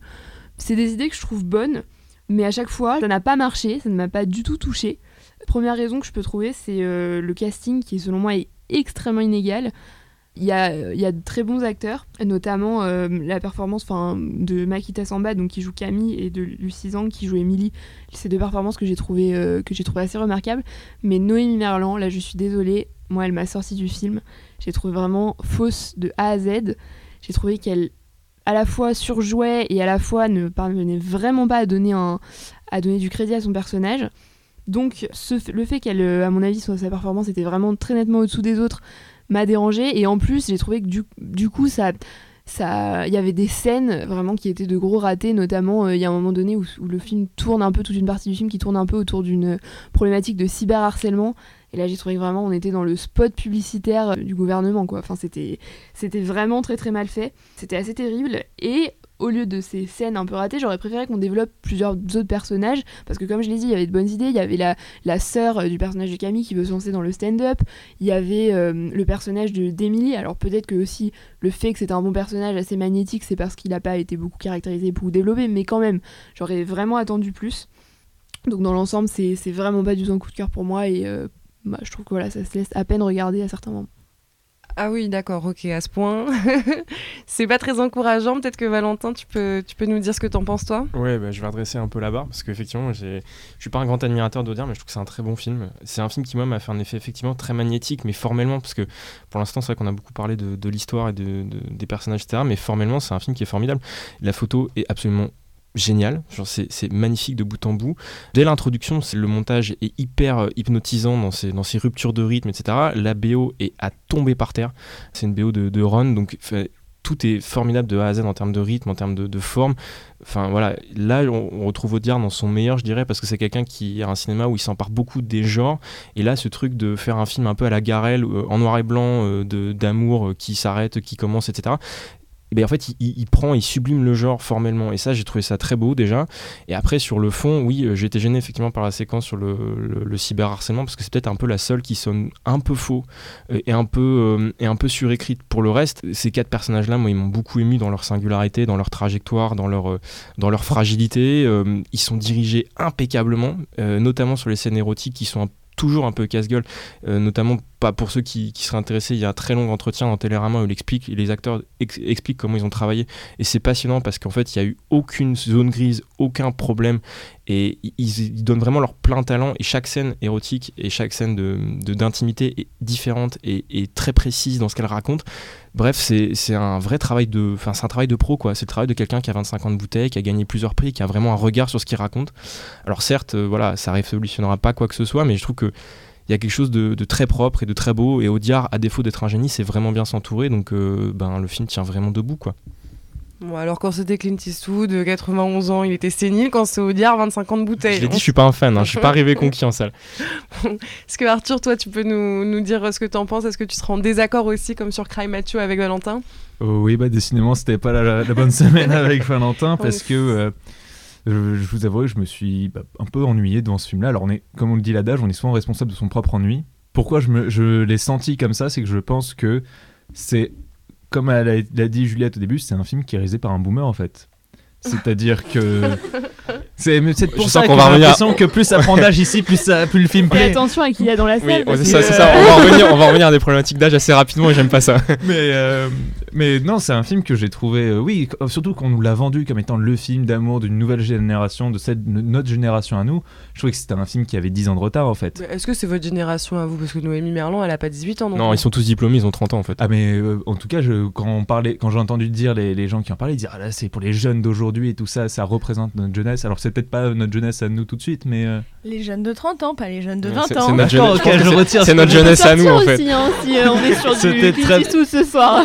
C: C'est des idées que je trouve bonnes, mais à chaque fois ça n'a pas marché, ça ne m'a pas du tout touché. Première raison que je peux trouver, c'est le casting qui selon moi est extrêmement inégal. Il y a, y a de très bons acteurs, notamment euh, la performance de Makita Samba, donc, qui joue Camille, et de Lucie Zang, qui joue Emily. Ces deux performances que j'ai trouvées euh, trouvé assez remarquables. Mais Noémie Merlan, là je suis désolée, moi elle m'a sorti du film. J'ai trouvé vraiment fausse de A à Z. J'ai trouvé qu'elle à la fois surjouait et à la fois ne parvenait vraiment pas à donner, un, à donner du crédit à son personnage. Donc ce, le fait qu'elle, à mon avis, sa performance était vraiment très nettement au-dessous des autres, m'a dérangé. Et en plus j'ai trouvé que du, du coup ça il y avait des scènes vraiment qui étaient de gros ratés notamment euh, il y a un moment donné où, le film tourne un peu toute une partie du film qui tourne un peu autour d'une problématique de cyberharcèlement. Et là j'ai trouvé que vraiment on était dans le spot publicitaire euh, du gouvernement quoi. Enfin c'était vraiment très très mal fait. C'était assez terrible. Et au lieu de ces scènes un peu ratées, j'aurais préféré qu'on développe plusieurs autres personnages, parce que comme je l'ai dit, il y avait de bonnes idées. Il y avait la, la sœur euh, du personnage de Camille qui veut se lancer dans le stand-up. Il y avait euh, le personnage d'Emily. Alors peut-être que aussi le fait que c'était un bon personnage assez magnétique, c'est parce qu'il n'a pas été beaucoup caractérisé, beaucoup développé, mais quand même, j'aurais vraiment attendu plus. Donc dans l'ensemble, c'est vraiment pas du tout un coup de cœur pour moi, et euh, bah, je trouve que voilà, ça se laisse à peine regarder à certains moments.
B: Ah oui, d'accord, ok, à ce point. *laughs* c'est pas très encourageant. Peut-être que Valentin, tu peux, tu peux nous dire ce que t'en penses, toi?
M: Ouais, bah, je vais redresser un peu la barre parce qu'effectivement, je suis pas un grand admirateur d'Audiard, mais je trouve que c'est un très bon film. C'est un film qui, moi, m'a fait un effet effectivement très magnétique, mais formellement, parce que pour l'instant, c'est vrai qu'on a beaucoup parlé de, de l'histoire et de, des personnages, etc. Mais formellement, c'est un film qui est formidable. La photo est absolument génial, c'est magnifique de bout en bout. Dès l'introduction, le montage est hyper euh, hypnotisant dans ses, ruptures de rythme, etc. La BO est à tomber par terre. C'est une BO de, Ron, donc tout est formidable de A à Z en termes de rythme, en termes de, forme. Enfin voilà, là on, retrouve Audiard dans son meilleur, je dirais, parce que c'est quelqu'un qui a un cinéma où il s'empare beaucoup des genres. Et là, ce truc de faire un film un peu à la Garelle, euh, en noir et blanc, euh, d'amour qui s'arrête, qui commence, etc. Ben, en fait, il, prend, il sublime le genre formellement. Et ça, j'ai trouvé ça très beau déjà. Et après, sur le fond, oui, euh, j'ai été gêné effectivement par la séquence sur le, le, cyberharcèlement parce que c'est peut-être un peu la seule qui sonne un peu faux euh, et un peu, euh, et un peu surécrite. Pour le reste, ces quatre personnages-là, moi, ils m'ont beaucoup ému dans leur singularité, dans leur trajectoire, dans leur, dans leur fragilité. ils sont dirigés impeccablement, notamment sur les scènes érotiques qui sont toujours un peu casse-gueule, notamment pas pour ceux qui, seraient intéressés, il y a un très long entretien dans Télérama où il explique, les acteurs expliquent comment ils ont travaillé. Et c'est passionnant parce qu'en fait, il n'y a eu aucune zone grise, aucun problème. Et ils, donnent vraiment leur plein talent. Et chaque scène érotique et chaque scène d'intimité de, est différente et, très précise dans ce qu'elle raconte. Bref, c'est un vrai travail de, enfin c'est un travail de pro quoi. C'est le travail de quelqu'un qui a 25 ans de bouteille, qui a gagné plusieurs prix, qui a vraiment un regard sur ce qu'il raconte. Alors certes, euh, voilà, ça révolutionnera pas quoi que ce soit, mais je trouve que il y a quelque chose de, très propre et de très beau. Et Audiard, à défaut d'être un génie, c'est vraiment bien s'entourer. Donc euh, ben, le film tient vraiment debout. quoi.
B: Bon, alors quand c'était Clint Eastwood, 91 ans, il était sénile. Quand c'est Audiard, 25 ans de bouteille.
M: Je l'ai dit, je suis pas un fan, hein, je suis pas arrivé conquis en salle. *laughs*
B: Est-ce que Arthur, toi, tu peux nous, nous dire ce que tu en penses? Est-ce que tu seras en désaccord aussi, comme sur Cry Mathieu avec Valentin?
D: Oh Oui, bah décidément, c'était pas la, bonne *laughs* semaine avec Valentin parce que. Euh, je, je vous avoue, je me suis bah, un peu ennuyé devant ce film-là. Alors, on est, comme on le dit l'adage, on est souvent responsable de son propre ennui. Pourquoi je, me, je l'ai senti comme ça C'est que je pense que c'est, comme elle l'a dit Juliette au début, c'est un film qui est réalisé par un boomer en fait. C'est-à-dire que. *laughs* C'est pour
M: Je
D: ça
M: sens
D: qu'on
M: va revenir-
D: l'impression que plus ça prend d'âge ici, plus, ça, plus le film
C: Et
D: plaît.
C: attention à qui il y a dans la salle.
M: Oui, c'est ça. On va, revenir, on va revenir à des problématiques d'âge assez rapidement et j'aime pas ça.
D: mais, euh, mais non, c'est un film que j'ai trouvé, euh, oui, qu- surtout qu'on nous l'a vendu comme étant le film d'amour d'une nouvelle génération, de cette, notre génération à nous. Je trouvais que c'était un film qui avait 10 ans de retard en fait.
B: Est-ce que c'est votre génération à vous? Parce que Noémie Merlan, elle a pas 18 ans non?
M: Ils sont tous diplômés, ils ont 30 ans en fait.
D: Ah mais euh, en tout cas, je, quand on parlait, quand j'ai entendu dire les, les gens qui en parlaient, ils disaient ah là c'est pour les jeunes d'aujourd'hui et tout ça, ça représente notre jeunesse. Alors c'est peut-être pas notre jeunesse à nous tout de suite, mais euh,
K: Les jeunes de 30 ans, pas les jeunes de
M: Ouais,
K: 20
M: c'est-
K: ans.
M: c'est notre je
D: je
M: notre jeunesse à nous en fait.
C: aussi, hein, si euh, on est sur *laughs* du
D: très-
C: Eastwood ce soir.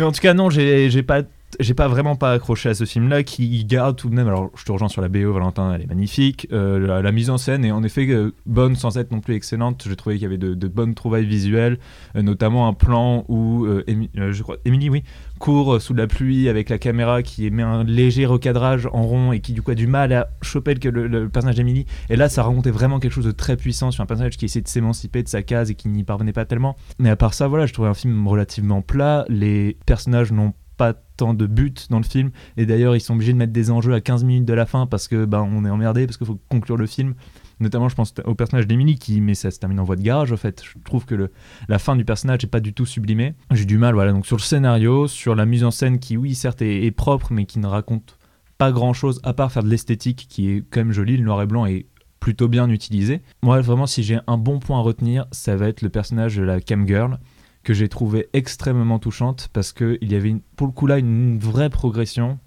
D: Mais en tout cas, non, j'ai pas. J'ai pas vraiment pas accroché à ce film-là qui garde tout de même. Alors, je te rejoins sur la BO, Valentin, elle est magnifique. Euh, la, mise en scène est en effet euh, bonne sans être non plus excellente. J'ai trouvé qu'il y avait de, bonnes trouvailles visuelles, euh, notamment un plan où Émi- je crois Émilie, oui, court sous la pluie avec la caméra qui émet un léger recadrage en rond et qui du coup a du mal à choper le personnage d'Émilie. Et là, ça racontait vraiment quelque chose de très puissant sur un personnage qui essayait de s'émanciper de sa case et qui n'y parvenait pas tellement. Mais à part ça, voilà, je trouvais un film relativement plat. Les personnages n'ont pas tant de but dans le film. Et d'ailleurs ils sont obligés de mettre des enjeux à 15 minutes de la fin parce que ben on est emmerdé parce qu'il faut conclure le film. Notamment je pense au personnage d'Emily qui mais ça se termine en voie de garage en fait. Je trouve que le, la fin du personnage n'est pas du tout sublimée. J'ai du mal voilà. Donc sur le scénario sur la mise en scène qui oui certes est, est propre mais qui ne raconte pas grand chose à part faire de l'esthétique qui est quand même jolie. Le noir et blanc est plutôt bien utilisé. Moi vraiment si j'ai un bon point à retenir ça va être le personnage de la cam girl que j'ai trouvé extrêmement touchante parce qu'il y avait pour le coup là une vraie progression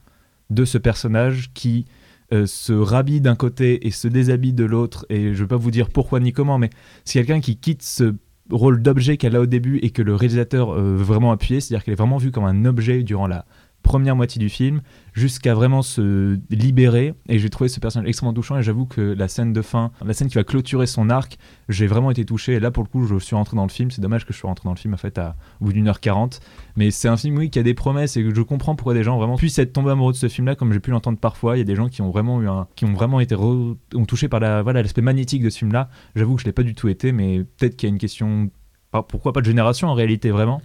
D: de ce personnage qui euh, se rhabille d'un côté et se déshabille de l'autre et je ne vais pas vous dire pourquoi ni comment mais c'est quelqu'un qui quitte ce rôle d'objet qu'elle a au début et que le réalisateur euh, veut vraiment appuyer c'est-à-dire qu'elle est vraiment vue comme un objet durant la première moitié du film jusqu'à vraiment se libérer. Et j'ai trouvé ce personnage extrêmement touchant et j'avoue que la scène de fin la scène qui va clôturer son arc j'ai vraiment été touché. Et là pour le coup je suis rentré dans le film. C'est dommage que je sois rentré dans le film en fait à, au bout d'une heure quarante. Mais c'est un film oui qui a des promesses et que je comprends pourquoi des gens vraiment puissent être tombés amoureux de ce film là comme j'ai pu l'entendre parfois. Il y a des gens qui ont vraiment eu un qui ont vraiment été re- ont par la voilà l'aspect magnétique de ce film là j'avoue que je l'ai pas du tout été mais peut-être qu'il y a une question pourquoi pas de génération en réalité vraiment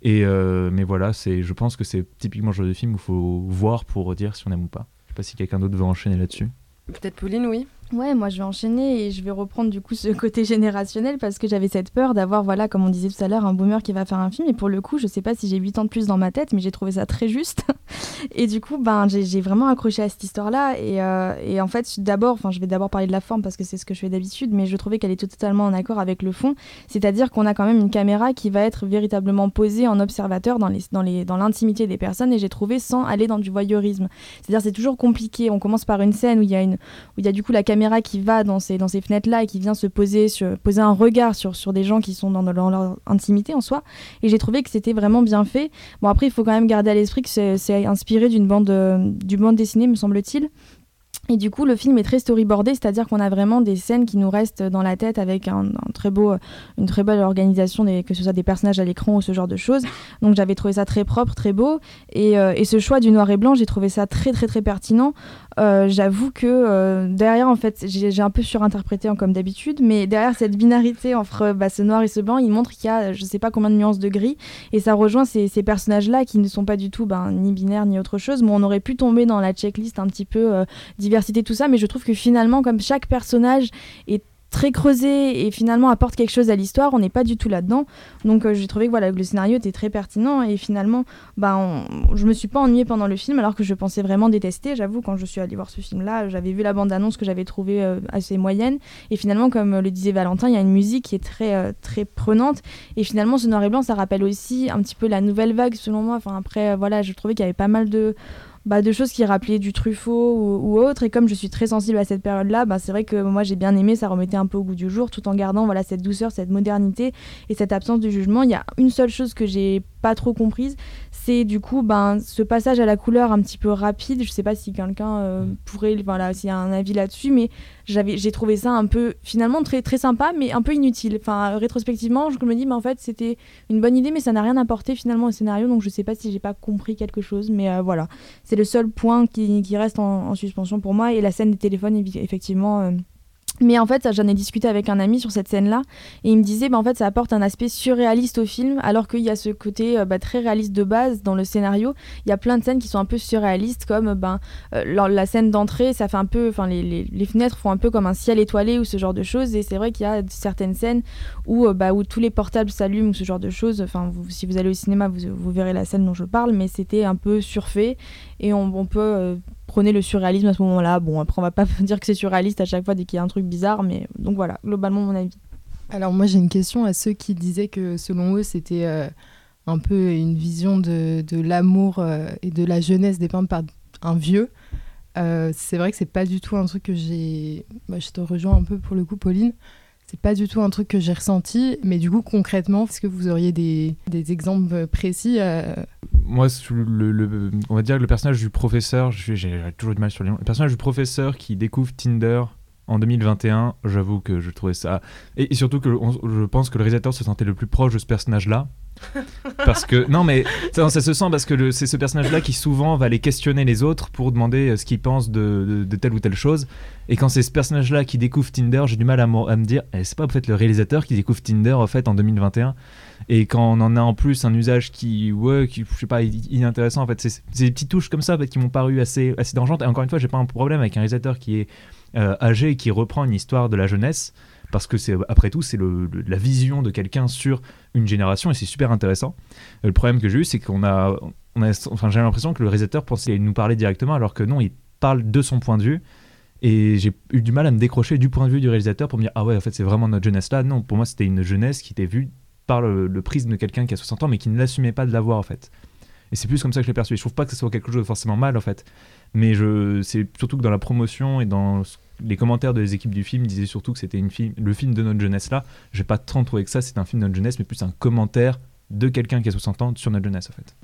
D: et euh, mais voilà c'est je pense que c'est typiquement le genre de film où il faut voir pour dire si on aime ou pas je sais pas si quelqu'un d'autre veut enchaîner là-dessus
B: Peut-être Pauline, oui.
N: Ouais, moi je vais enchaîner et je vais reprendre du coup ce *laughs* côté générationnel parce que j'avais cette peur d'avoir, voilà, comme on disait tout à l'heure, un boomer qui va faire un film. Et pour le coup, je sais pas si j'ai 8 ans de plus dans ma tête, mais j'ai trouvé ça très juste. *laughs* et du coup, ben, j'ai vraiment accroché à cette histoire-là. Et, euh, et en fait, d'abord, enfin, je vais d'abord parler de la forme parce que c'est ce que je fais d'habitude, mais je trouvais qu'elle est totalement en accord avec le fond. C'est-à-dire qu'on a quand même une caméra qui va être véritablement posée en observateur dans les- dans les- dans l'intimité des personnes et j'ai trouvé sans aller dans du voyeurisme. C'est-à-dire c'est toujours compliqué. On commence par une scène où il y y a du coup la caméra qui va dans ces, dans ces fenêtres-là et qui vient se poser, poser un regard sur, sur des gens qui sont dans, leur intimité en soi. Et j'ai trouvé que c'était vraiment bien fait. Bon, après, il faut quand même garder à l'esprit que c'est inspiré d'une bande, euh, bande dessinée, me semble-t-il. Et du coup, le film est très storyboardé, c'est-à-dire qu'on a vraiment des scènes qui nous restent dans la tête avec un, très beau, une très belle organisation, que ce soit des personnages à l'écran ou ce genre de choses. Donc j'avais trouvé ça très propre, très beau. Et, euh, ce choix du noir et blanc, j'ai trouvé ça très très très pertinent. Euh, J'avoue que euh, derrière, en fait, j'ai un peu surinterprété comme d'habitude, mais derrière cette binarité entre bah, ce noir et ce blanc, il montre qu'il y a je sais pas combien de nuances de gris. Et ça rejoint ces, personnages-là qui ne sont pas du tout ben, ni binaires ni autre chose. Mais on aurait pu tomber dans la checklist un petit peu diversité, tout ça. Mais je trouve que finalement, comme chaque personnage est très creusé et finalement apporte quelque chose à l'histoire, on n'est pas du tout là-dedans. Donc euh, j'ai trouvé que voilà, le scénario était très pertinent et finalement, bah, on- je me suis pas ennuyée pendant le film alors que je pensais vraiment détester. J'avoue, quand je suis allée voir ce film-là, j'avais vu la bande-annonce que j'avais trouvée euh, assez moyenne et finalement, comme le disait Valentin, il y a une musique qui est très, euh, très prenante et finalement, ce noir et blanc, ça rappelle aussi un petit peu la nouvelle vague selon moi. Enfin, après, euh, voilà, je trouvais qu'il y avait pas mal de bah, de choses qui rappelaient du Truffaut ou, ou autre. Et comme je suis très sensible à cette période-là, bah, c'est vrai que moi j'ai bien aimé, ça remettait un peu au goût du jour, tout en gardant voilà cette douceur, cette modernité et cette absence de jugement. Il y a une seule chose que j'ai pas trop comprise, c'est du coup ben, ce passage à la couleur un petit peu rapide. Je sais pas si quelqu'un euh, pourrait, voilà, s'il y a un avis là-dessus, mais j'avais, j'ai trouvé ça un peu, finalement très, très sympa, mais un peu inutile. Enfin, rétrospectivement, je me dis, mais en fait, c'était une bonne idée, mais ça n'a rien apporté finalement au scénario, donc je sais pas si j'ai pas compris quelque chose, mais euh, voilà, c'est le seul point qui, qui reste en, en, suspension pour moi. Et la scène des téléphones, effectivement. Euh, mais en fait, j'en ai discuté avec un ami sur cette scène-là, et il me disait, bah, en fait, ça apporte un aspect surréaliste au film, alors qu'il y a ce côté euh, bah, très réaliste de base dans le scénario. Il y a plein de scènes qui sont un peu surréalistes, comme ben, euh, la scène d'entrée, ça fait un peu, enfin, les, les, fenêtres font un peu comme un ciel étoilé ou ce genre de choses. Et c'est vrai qu'il y a certaines scènes où, euh, bah, où tous les portables s'allument ou ce genre de choses. Enfin, si vous allez au cinéma, vous, vous, verrez la scène dont je parle, mais c'était un peu surfait, et on peut prenez le surréalisme à ce moment-là. Bon, après, on va pas *laughs* dire que c'est surréaliste à chaque fois dès qu'il y a un truc bizarre, mais donc voilà, globalement, mon avis.
J: Alors, moi, j'ai une question à ceux qui disaient que selon eux, c'était euh, un peu une vision de, de l'amour euh, et de la jeunesse dépeinte par un vieux. Euh, c'est vrai que c'est pas du tout un truc que j'ai. Bah, je te rejoins un peu pour le coup, Pauline. C'est pas du tout un truc que j'ai ressenti, mais du coup, concrètement, est-ce que vous auriez des, des exemples précis
D: Moi, le, on va dire le personnage du professeur, j'ai toujours du mal sur les noms. Le personnage du professeur qui découvre Tinder en 2021, j'avoue que je trouvais ça. Et, surtout que on, je pense que le réalisateur se sentait le plus proche de ce personnage-là. *laughs* parce que non mais ça, ça se sent parce que c'est ce personnage là qui souvent va aller questionner les autres pour demander ce qu'ils pensent de, de, de, telle ou telle chose et quand c'est ce personnage là qui découvre Tinder j'ai du mal à, à me dire eh, c'est pas en fait le réalisateur qui découvre Tinder en fait en 2021 et quand on en a en plus un usage qui ouais qui je sais pas inintéressant en fait c'est des petites touches comme ça en fait, qui m'ont paru assez assez et encore une fois j'ai pas un problème avec un réalisateur qui est euh, âgé qui reprend une histoire de la jeunesse parce que c'est après tout c'est la vision de quelqu'un sur une génération et c'est super intéressant. Euh, le problème que j'ai eu c'est qu'on a, on a enfin j'ai l'impression que le réalisateur pensait nous parler directement alors que non il parle de son point de vue et j'ai eu du mal à me décrocher du point de vue du réalisateur pour me dire ah ouais en fait c'est vraiment notre jeunesse là non pour moi c'était une jeunesse qui était vue par le, le prisme de quelqu'un qui a 60 ans mais qui ne l'assumait pas de l'avoir en fait. Et c'est plus comme ça que je l'ai perçu. Je trouve pas que ce soit quelque chose de forcément mal en fait, mais c'est surtout que dans la promotion et dans les commentaires des équipes du film disaient surtout que c'était film, le film de notre jeunesse là. J'ai pas tant trouvé que ça, c'est un film de notre jeunesse, mais plus un commentaire de quelqu'un qui a 60 ans sur notre jeunesse en fait.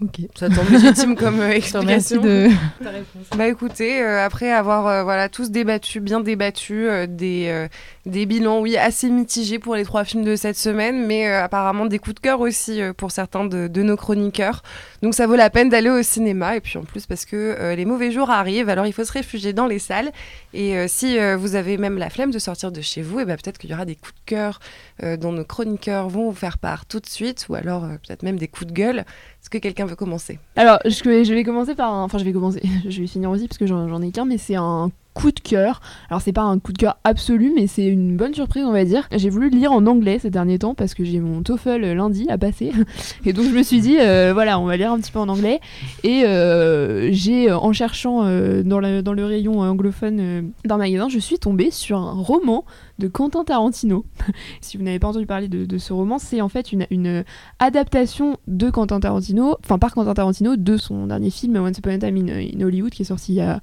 B: Ok, ça tombe légitime comme euh, *laughs* explication.
J: de *laughs*
B: bah écoutez, euh, après avoir euh, voilà tous débattu, bien débattu, euh, des des bilans oui assez mitigés pour les trois films de cette semaine, mais apparemment des coups de cœur aussi pour certains de, de, nos chroniqueurs. Donc ça vaut la peine d'aller au cinéma et puis en plus parce que les mauvais jours arrivent, alors il faut se réfugier dans les salles et si vous avez même la flemme de sortir de chez vous, et ben peut-être qu'il y aura des coups de cœur dont nos chroniqueurs vont vous faire part tout de suite ou alors peut-être même des coups de gueule. Est-ce que quelqu'un veut commencer
C: Alors, je, vais commencer par. Enfin, je vais commencer. *laughs* je vais finir aussi parce que j'en ai qu'un, mais c'est un coup de cœur. Alors c'est pas un coup de cœur absolu, mais c'est une bonne surprise on va dire. J'ai voulu lire en anglais ces derniers temps parce que j'ai mon TOEFL lundi à passer, *laughs* et donc je me suis dit euh, voilà on va lire un petit peu en anglais. Et euh, j'ai en cherchant euh, dans, la, dans, le rayon anglophone d'un magasin, je suis tombée sur un roman de Quentin Tarantino. *laughs* si vous n'avez pas entendu parler de, ce roman, c'est en fait une, adaptation de Quentin Tarantino, enfin par Quentin Tarantino, de son dernier film Once Upon a Time in, Hollywood qui est sorti il y a,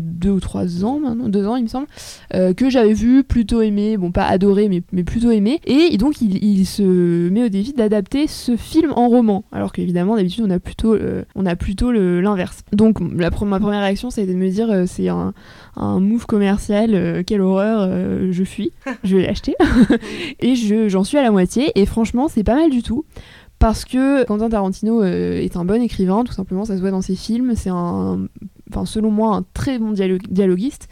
C: deux ou trois ans maintenant, deux ans il me semble, euh, que j'avais vu, plutôt aimé, bon pas adoré mais, plutôt aimé, et donc il, se met au défi d'adapter ce film en roman, alors qu'évidemment d'habitude on a plutôt, l'inverse. Donc ma première réaction ça a été de me dire euh, c'est un, un move commercial, euh, quelle horreur, je fuis, je vais l'acheter, *laughs* et j'en suis à la moitié, et franchement c'est pas mal du tout parce que Quentin Tarantino euh, est un bon écrivain, tout simplement, ça se voit dans ses films. C'est un, enfin, selon moi, un très bon dialogue dialoguiste.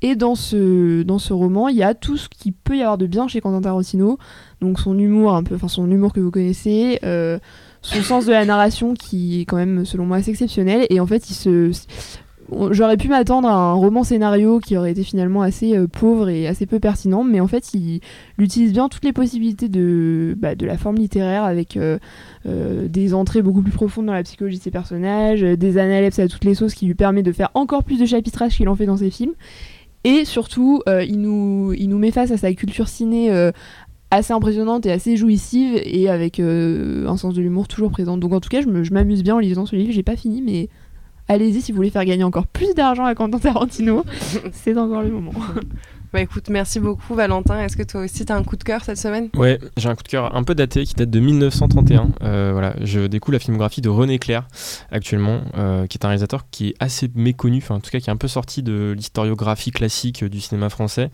C: Et dans ce, dans ce roman, il y a tout ce qui peut y avoir de bien chez Quentin Tarantino. Donc son humour, un peu, enfin son humour que vous connaissez, euh, son sens de la narration qui est quand même, selon moi, assez exceptionnel. Et en fait, il se, J'aurais pu m'attendre à un roman scénario qui aurait été finalement assez euh, pauvre et assez peu pertinent, mais en fait, il, il utilise bien toutes les possibilités de, bah, de la forme littéraire avec euh, euh, des entrées beaucoup plus profondes dans la psychologie de ses personnages, des analepses à toutes les sauces qui lui permet de faire encore plus de chapitrage qu'il en fait dans ses films. Et surtout, il, nous, il nous met face à sa culture ciné assez impressionnante et assez jouissive et avec un sens de l'humour toujours présent. Donc en tout cas, je m'amuse bien en lisant ce livre. J'ai pas fini, mais allez-y si vous voulez faire gagner encore plus d'argent à Quentin Tarantino, *laughs* c'est encore le moment. *laughs*
B: Bah écoute, merci beaucoup Valentin. Est-ce que toi aussi tu as un coup de cœur cette semaine?
M: Ouais, j'ai un coup de cœur un peu daté qui date de 1931. Euh, voilà, je découvre la filmographie de René Clair actuellement, euh, qui est un réalisateur qui est assez méconnu, enfin en tout cas qui est un peu sorti de l'historiographie classique du cinéma français.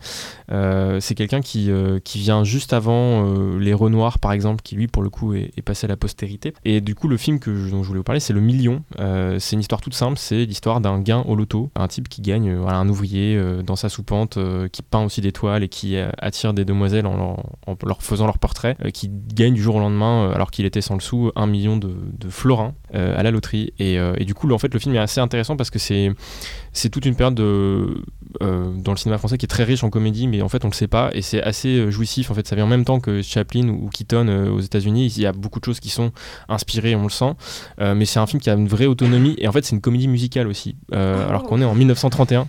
M: Euh, c'est quelqu'un qui, qui vient juste avant Les Renoirs par exemple, qui lui pour le coup est, passé à la postérité. Et du coup le film que dont je voulais vous parler c'est Le Million. c'est une histoire toute simple, c'est l'histoire d'un gain au loto, un type qui gagne, un ouvrier dans sa soupente qui peint aussi des toiles et qui euh, attire des demoiselles en leur, faisant leur portrait, euh, qui gagne du jour au lendemain, euh, alors qu'il était sans le sou, un million de, florins à la loterie. Et, du coup, en fait, le film est assez intéressant parce que c'est c'est toute une période de, dans le cinéma français qui est très riche en comédie, mais en fait on le sait pas, et c'est assez jouissif. En fait, ça vient en même temps que Chaplin ou, Keaton aux États-Unis. Il y a beaucoup de choses qui sont inspirées, on le sent, mais c'est un film qui a une vraie autonomie, et en fait c'est une comédie musicale aussi, alors qu'on est en 1931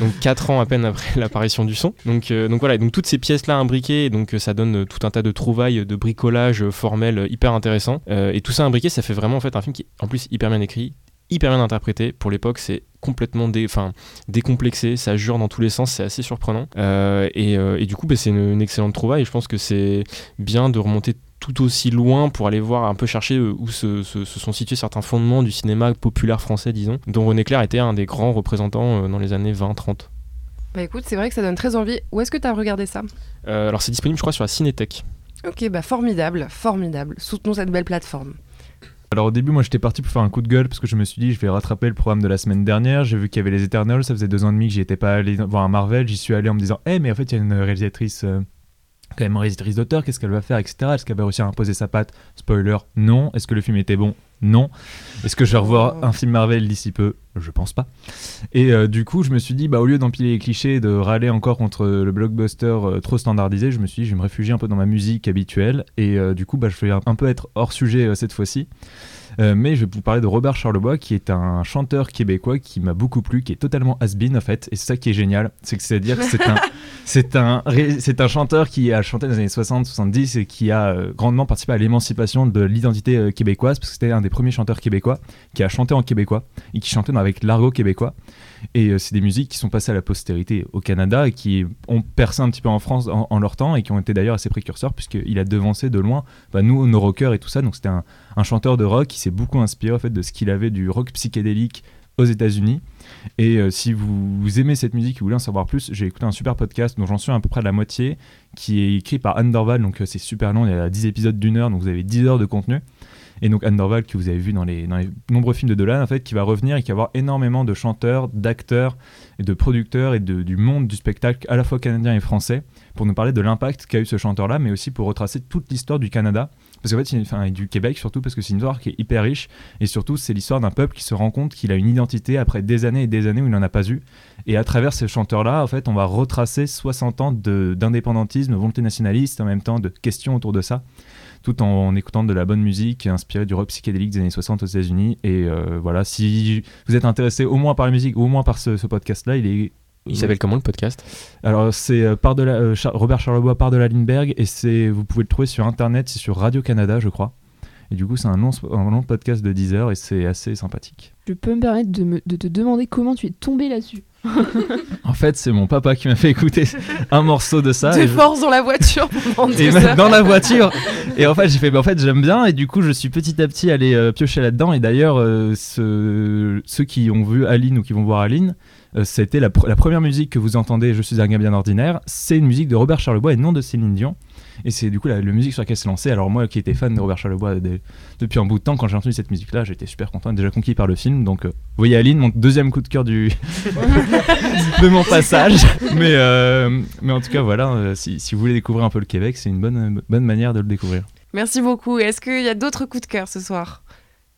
M: donc 4 ans à peine après *laughs* l'apparition du son. Donc, euh, donc voilà, donc toutes ces pièces-là imbriquées, donc euh, ça donne euh, tout un tas de trouvailles, de bricolage formel hyper intéressant. et tout ça imbriqué, ça fait vraiment en fait un film qui est en plus hyper bien écrit, hyper bien interprété. Pour l'époque, c'est complètement dé, décomplexé, ça jure dans tous les sens, c'est assez surprenant. et, et, du coup, bah, c'est une, une, excellente trouvaille. Je pense que c'est bien de remonter tout aussi loin pour aller voir un peu chercher euh, où se, sont situés certains fondements du cinéma populaire français, disons, dont René Clair était un des grands représentants euh, dans les années 20-30.
B: Bah écoute, c'est vrai que ça donne très envie. Où est-ce que tu as regardé ça?
M: Euh, Alors c'est disponible, je crois, sur la Cinétech.
B: Ok, bah formidable, formidable. Soutenons cette belle plateforme.
D: Alors au début, moi j'étais parti pour faire un coup de gueule parce que je me suis dit je vais rattraper le programme de la semaine dernière. J'ai vu qu'il y avait les Eternals, ça faisait deux ans et demi que j'y étais pas allé voir un Marvel. J'y suis allé en me disant, eh mais en fait il y a une réalisatrice quand même réalisatrice d'auteur, qu'est-ce qu'elle va faire, etc. Est-ce qu'elle va réussir à imposer sa patte? Spoiler, non. Est-ce que le film était bon? Non. Est-ce que je vais revoir un film Marvel d'ici peu? Je pense pas. Et euh, du coup, je me suis dit, bah, au lieu d'empiler les clichés, de râler encore contre le blockbuster euh, trop standardisé, je me suis dit, je vais me réfugier un peu dans ma musique habituelle. Et euh, du coup, bah, je vais un peu être hors sujet cette fois-ci. Euh, mais je vais vous parler de Robert Charlebois, qui est un chanteur québécois qui m'a beaucoup plu, qui est totalement has-been en fait. Et c'est ça qui est génial, c'est que c'est-à-dire que c'est un, *laughs* c'est un, c'est un chanteur qui a chanté dans les années 60-70 et qui a euh, grandement participé à l'émancipation de l'identité euh, québécoise, parce que c'était un des premiers chanteurs québécois qui a chanté en québécois et qui chantait avec l'argot québécois. Et euh, c'est des musiques qui sont passées à la postérité au Canada et qui ont percé un petit peu en France en, leur temps et qui ont été d'ailleurs assez précurseurs puisqu'il a devancé de loin bah, nous, nos rockers et tout ça. Donc c'était un, chanteur de rock qui s'est beaucoup inspiré en fait, de ce qu'il avait du rock psychédélique aux États-Unis. Et euh, si vous, aimez cette musique et vous voulez en savoir plus, j'ai écouté un super podcast dont j'en suis à peu près de la moitié, qui est écrit par Anne donc euh, c'est super long, il y a 10 épisodes d'une heure, donc vous avez 10 heures de contenu. Et donc Anne Dorval, que vous avez vu dans les, nombreux films de Dolan, en fait, qui va revenir et qui va avoir énormément de chanteurs, d'acteurs et de producteurs et de, du monde du spectacle à la fois canadien et français pour nous parler de l'impact qu'a eu ce chanteur-là, mais aussi pour retracer toute l'histoire du Canada. Parce qu'en fait, enfin, du Québec surtout, parce que c'est une histoire qui est hyper riche. Et surtout, c'est l'histoire d'un peuple qui se rend compte qu'il a une identité après des années et des années où il n'en a pas eu. Et à travers ces chanteurs-là, en fait, on va retracer 60 ans d'indépendantisme, de volonté nationaliste, en même temps de questions autour de ça tout en, écoutant de la bonne musique inspirée du rock psychédélique des années 60 aux États-Unis. Et euh, voilà, si vous êtes intéressé au moins par la musique ou au moins par ce, podcast-là, il est
M: il s'appelle comment le podcast?
D: Alors c'est euh, par de la, euh, Robert Charlebois par de la Lindbergh et c'est vous pouvez le trouver sur internet, c'est sur Radio Canada je crois. Et du coup c'est un long, un long podcast de 10 heures et c'est assez sympathique.
C: Je peux me permettre de, de te demander comment tu es tombé là-dessus
D: en fait, c'est mon papa qui m'a fait écouter un morceau de ça.
B: De force dans la voiture
D: Et dans la voiture. Et en fait, j'ai fait, bah, en fait, j'aime bien. Et du coup, je suis petit à petit allé euh, piocher là-dedans. Et d'ailleurs, euh, ceux qui ont vu Aline ou qui vont voir Aline, euh, c'était la, la, première musique que vous entendez, Je suis un gars bien ordinaire. C'est une musique de Robert Charlebois et non de Céline Dion. Et c'est du coup la, musique sur laquelle c'est lancé. Alors moi qui étais fan de Robert Charlebois depuis un bout de temps, quand j'ai entendu cette musique-là, j'étais super content, déjà conquis par le film. Donc euh, vous voyez Aline, mon deuxième coup de cœur du *laughs* de mon passage. Mais, euh, mais en tout cas voilà, euh, si, si, vous voulez découvrir un peu le Québec, c'est une bonne, bonne manière de le découvrir.
B: Merci beaucoup. Est-ce qu'il y a d'autres coups de cœur ce soir?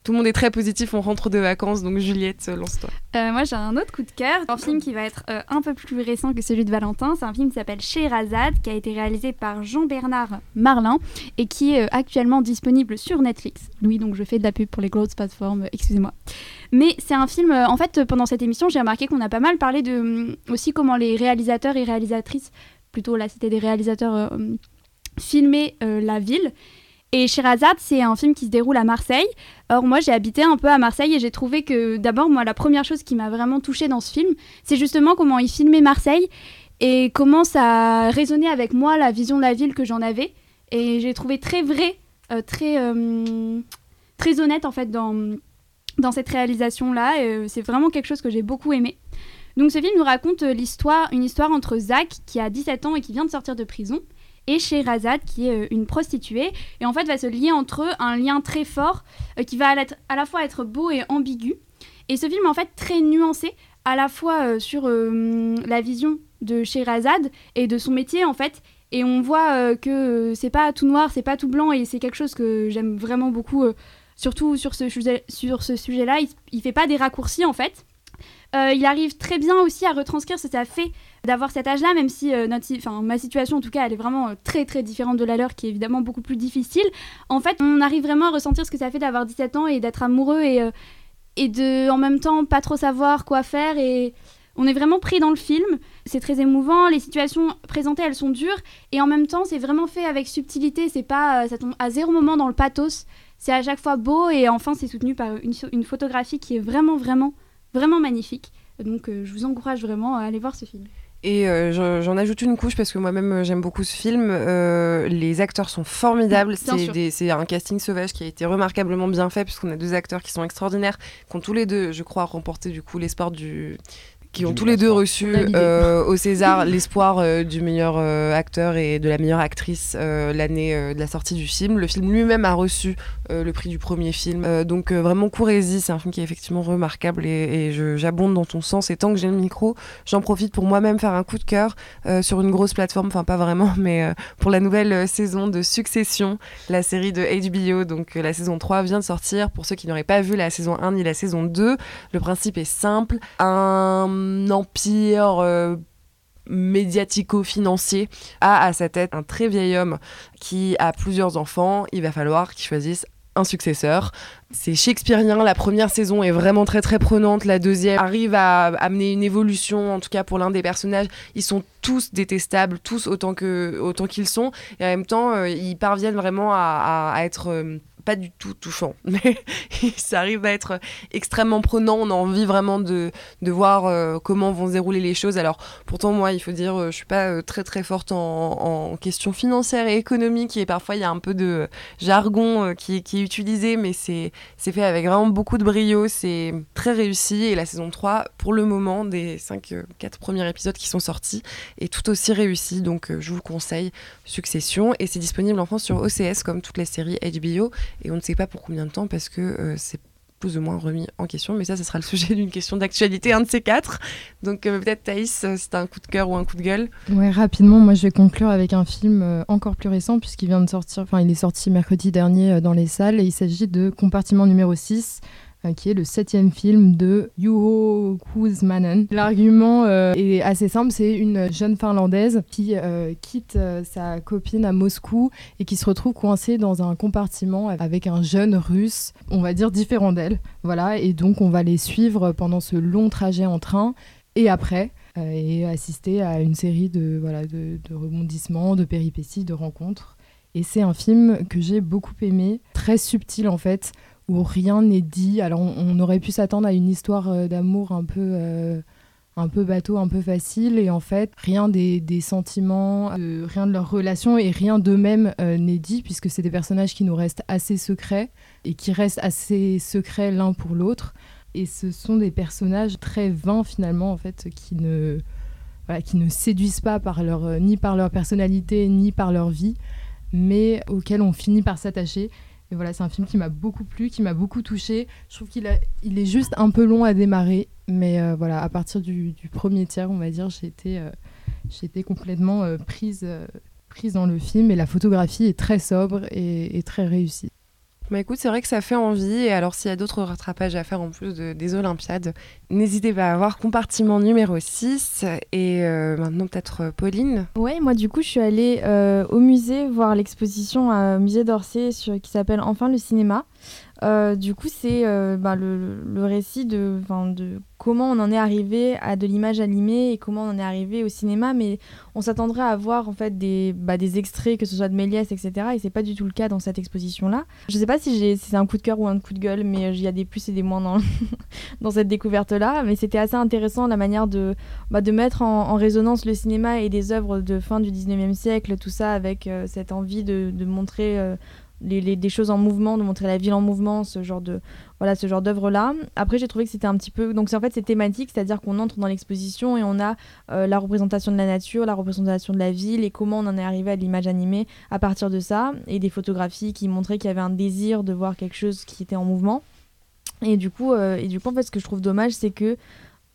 B: Tout le monde est très positif, on rentre de vacances, donc Juliette, lance-toi.
I: Euh, moi j'ai un autre coup de cœur, un film qui va être euh, un peu plus récent que celui de Valentin. C'est un film qui s'appelle Scheherazade, qui a été réalisé par Jean-Bernard Marlin et qui est euh, actuellement disponible sur Netflix. Oui, donc je fais de la pub pour les grosses plateformes, excusez-moi. Mais c'est un film, en fait, pendant cette émission, j'ai remarqué qu'on a pas mal parlé de aussi comment les réalisateurs et réalisatrices, plutôt là c'était des réalisateurs, filmaient la ville. Et Sherazade, c'est un film qui se déroule à Marseille. Or, moi, j'ai habité un peu à Marseille et j'ai trouvé que, d'abord, moi, la première chose qui m'a vraiment touchée dans ce film, c'est justement comment il filmait Marseille et commence à résonner avec moi la vision de la ville que j'en avais. Et j'ai trouvé très vrai, euh, très, euh, très honnête en fait dans, dans cette réalisation-là. Euh, c'est vraiment quelque chose que j'ai beaucoup aimé. Donc ce film nous raconte l'histoire, une histoire entre Zach qui a 17 ans et qui vient de sortir de prison et Sherazade qui est euh, une prostituée. Et en fait va se lier entre eux un lien très fort euh, qui va à la, fois être beau et ambigu. Et ce film en fait très nuancé à la fois euh, sur la vision de Sherazade et de son métier en fait. Et on voit que c'est pas tout noir c'est pas tout blanc et c'est quelque chose que j'aime vraiment beaucoup surtout sur ce sujet sur ce sujet là il, il fait pas des raccourcis en fait euh, il arrive très bien aussi à retranscrire ce que ça fait d'avoir cet âge-là, même si euh, ma situation, en tout cas, elle est vraiment euh, très très différente de la leur, qui est évidemment beaucoup plus difficile. En fait, on arrive vraiment à ressentir ce que ça fait d'avoir 17 ans et d'être amoureux et, de, en même temps, pas trop savoir quoi faire. Et on est vraiment pris dans le film. C'est très émouvant. Les situations présentées, elles sont dures. Et en même temps, c'est vraiment fait avec subtilité. C'est pas, ça tombe à zéro moment dans le pathos. C'est à chaque fois beau et enfin, c'est soutenu par une photographie qui est vraiment, vraiment, vraiment magnifique. Donc, euh, je vous encourage vraiment à aller voir ce film.
B: Et euh, j'en ajoute une couche parce que moi-même euh, j'aime beaucoup ce film. Euh, les acteurs sont formidables. C'est un casting sauvage qui a été remarquablement bien fait puisqu'on a deux acteurs qui sont extraordinaires, qui ont tous les deux, je crois, remporté du coup l'espoir du qui ont
D: Du
B: tous les deux reçu euh, au César *laughs* l'espoir euh, du meilleur euh, acteur et de la meilleure actrice euh, l'année euh, de la sortie du film. Le film lui-même a reçu le prix du premier film. Euh, donc euh, vraiment courez-y, c'est un film qui est effectivement remarquable et, j'abonde dans ton sens. Et tant que j'ai le micro, j'en profite pour moi-même faire un coup de cœur euh, sur une grosse plateforme, enfin pas vraiment, *laughs* mais euh, pour la nouvelle euh, saison de Succession, la série de HBO. Donc euh, la saison 3 vient de sortir. Pour ceux qui n'auraient pas vu la saison 1 ni la saison 2, le principe est simple. Un empire... euh, médiatico-financier a à sa tête un très vieil homme qui a plusieurs enfants. Il va falloir qu'il choisisse successeur. C'est shakespearien, la première saison est vraiment très très prenante, la deuxième arrive à amener une évolution, en tout cas pour l'un des personnages. Ils sont tous détestables, tous autant que autant qu'ils sont, et en même temps euh, ils parviennent vraiment à être euh, pas du tout touchants, *laughs* mais ça arrive à être extrêmement prenant. On a envie vraiment de, de voir euh, comment vont se dérouler les choses. Alors pourtant moi il faut dire euh, je suis pas euh, très très forte en, en questions financières et économiques. Et parfois il y a un peu de jargon euh, qui, qui est utilisé. Mais c'est fait avec vraiment beaucoup de brio, c'est très réussi. Et la saison 3 pour le moment des 5 4 premiers épisodes qui sont sortis est tout aussi réussi. Donc je vous le conseille Succession. Et c'est disponible en France sur OCS comme toutes les séries HBO et on ne sait pas pour combien de temps parce que euh, c'est plus ou moins remis en question, mais ça, ce sera le *laughs* sujet d'une question d'actualité, un de ces quatre. Donc euh, peut-être Thaïs, euh, t'as un coup de cœur ou un coup de gueule?
J: Ouais, rapidement, moi je vais conclure avec un film encore plus récent puisqu'il vient de sortir, enfin il est sorti mercredi dernier dans les salles et il s'agit de Compartiment numéro 6 euh, qui est le septième film de Juho Kuusmanen. L'argument euh, est assez simple, c'est une jeune Finlandaise qui euh, quitte euh, sa copine à Moscou et qui se retrouve coincée dans un compartiment avec un jeune russe, on va dire différent d'elle. Voilà, et donc on va les suivre pendant ce long trajet en train et après euh, et assister à une série de, voilà, de, de rebondissements, de péripéties, de rencontres. Et c'est un film que j'ai beaucoup aimé, très subtil en fait, où rien n'est dit. Alors on, aurait pu s'attendre à une histoire euh, d'amour un peu, euh, un peu bateau, un peu facile, et en fait rien des, sentiments, euh, rien de leurs relations et rien d'eux-mêmes n'est dit, puisque c'est des personnages qui nous restent assez secrets et qui restent assez secrets l'un pour l'autre. Et ce sont des personnages très vains finalement en fait qui ne voilà, qui ne séduisent pas par leur ni par leur personnalité ni par leur vie, mais auxquels on finit par s'attacher. Voilà, c'est un film qui m'a beaucoup plu, qui m'a beaucoup touché. Je trouve qu'il il est juste un peu long à démarrer, mais euh, voilà, à partir du, premier tiers, on va dire, j'ai été, euh, été complètement euh, prise, dans le film. Et la photographie est très sobre et très réussie.
B: Bah écoute, c'est vrai que ça fait envie. Et alors, s'il y a d'autres rattrapages à faire en plus de- des Olympiades, n'hésitez pas à voir compartiment numéro 6. Et euh, maintenant, peut-être euh, Pauline.
N: Ouais, moi du coup, je suis allée euh, au musée voir l'exposition au musée d'Orsay qui s'appelle Enfin le cinéma. Euh, du coup, c'est euh, bah, le, le récit de, de comment on en est arrivé à de l'image animée et comment on en est arrivé au cinéma. Mais on s'attendrait à voir en fait des, bah, des extraits, que ce soit de Méliès, etc. Et c'est pas du tout le cas dans cette exposition-là. Je sais pas si, si c'est un coup de cœur ou un coup de gueule, mais il y a des plus et des moins dans, *laughs* dans cette découverte-là. Mais c'était assez intéressant la manière de, bah, de mettre en, résonance le cinéma et des œuvres de fin du 19e siècle, tout ça avec cette envie de, de montrer des choses en mouvement, de montrer la ville en mouvement, ce genre de voilà ce genre d'œuvre là. Après j'ai trouvé que c'était un petit peu donc en fait c'est thématique, c'est-à-dire qu'on entre dans l'exposition et on a euh, la représentation de la nature, la représentation de la ville et comment on en est arrivé à l'image animée à partir de ça et des photographies qui montraient qu'il y avait un désir de voir quelque chose qui était en mouvement. Et du coup euh, et du coup en fait ce que je trouve dommage c'est que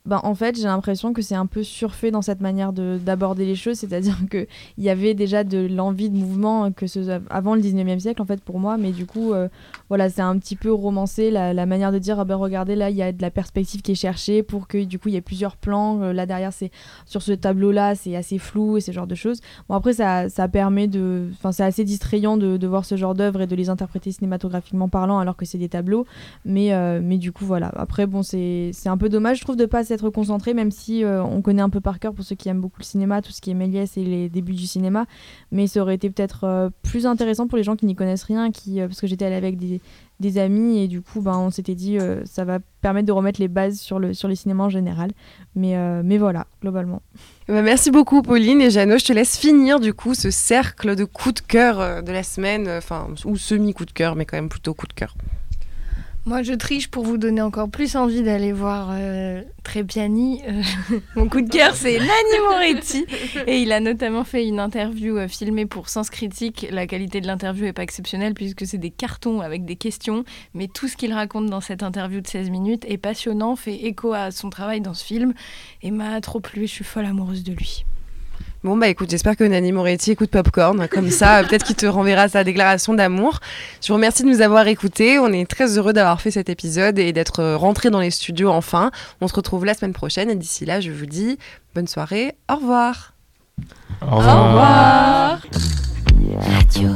N: ben, en fait, j'ai l'impression que c'est un peu surfait dans cette manière d'aborder les choses, c'est-à-dire *laughs* qu'il y avait déjà de l'envie de mouvement que ce, avant le 19e siècle, en fait, pour moi, mais du coup, euh, voilà, c'est un petit peu romancé la, manière de dire, ah ben, regardez, là, il y a de la perspective qui est cherchée pour que, du coup, il y ait plusieurs plans. Euh, là, derrière, c'est sur ce tableau-là, c'est assez flou et ce genre de choses. Bon, après, ça, ça permet de. Enfin, c'est assez distrayant de, de voir ce genre d'œuvre et de les interpréter cinématographiquement parlant alors que c'est des tableaux, mais, euh, mais du coup, voilà. Après, bon, c'est un peu dommage, je trouve, de pas être concentré, même si euh, on connaît un peu par cœur pour ceux qui aiment beaucoup le cinéma, tout ce qui est Méliès et les débuts du cinéma. Mais ça aurait été peut-être euh, plus intéressant pour les gens qui n'y connaissent rien, qui, euh, parce que j'étais allée avec des, amis et du coup, ben, on s'était dit ça va permettre de remettre les bases sur le, sur le cinéma en général. Mais, mais voilà, globalement.
B: Bah, merci beaucoup Pauline et Jeannot. Je te laisse finir du coup ce cercle de coups de cœur de la semaine, enfin ou semi coup de cœur, mais quand même plutôt coup de cœur.
K: Moi, je triche pour vous donner encore plus envie d'aller voir euh, Trépiani. Euh, *laughs* mon coup de cœur, c'est Nani Moretti. Et il a notamment fait une interview euh, filmée pour Sens Critique. La qualité de l'interview n'est pas exceptionnelle puisque c'est des cartons avec des questions. Mais tout ce qu'il raconte dans cette interview de 16 minutes est passionnant, fait écho à son travail dans ce film et m'a trop plu. Je suis folle amoureuse de lui.
B: Bon, bah écoute, j'espère que Nani Moretti écoute Popcorn. Comme ça, *laughs* peut-être qu'il te renverra sa déclaration d'amour. Je vous remercie de nous avoir écoutés. On est très heureux d'avoir fait cet épisode et d'être rentré dans les studios enfin. On se retrouve la semaine prochaine et d'ici là, je vous dis bonne soirée. Au revoir.
D: Au revoir. Au revoir.
A: Radio.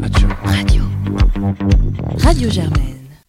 A: Radio. Radio. Radio Germaine.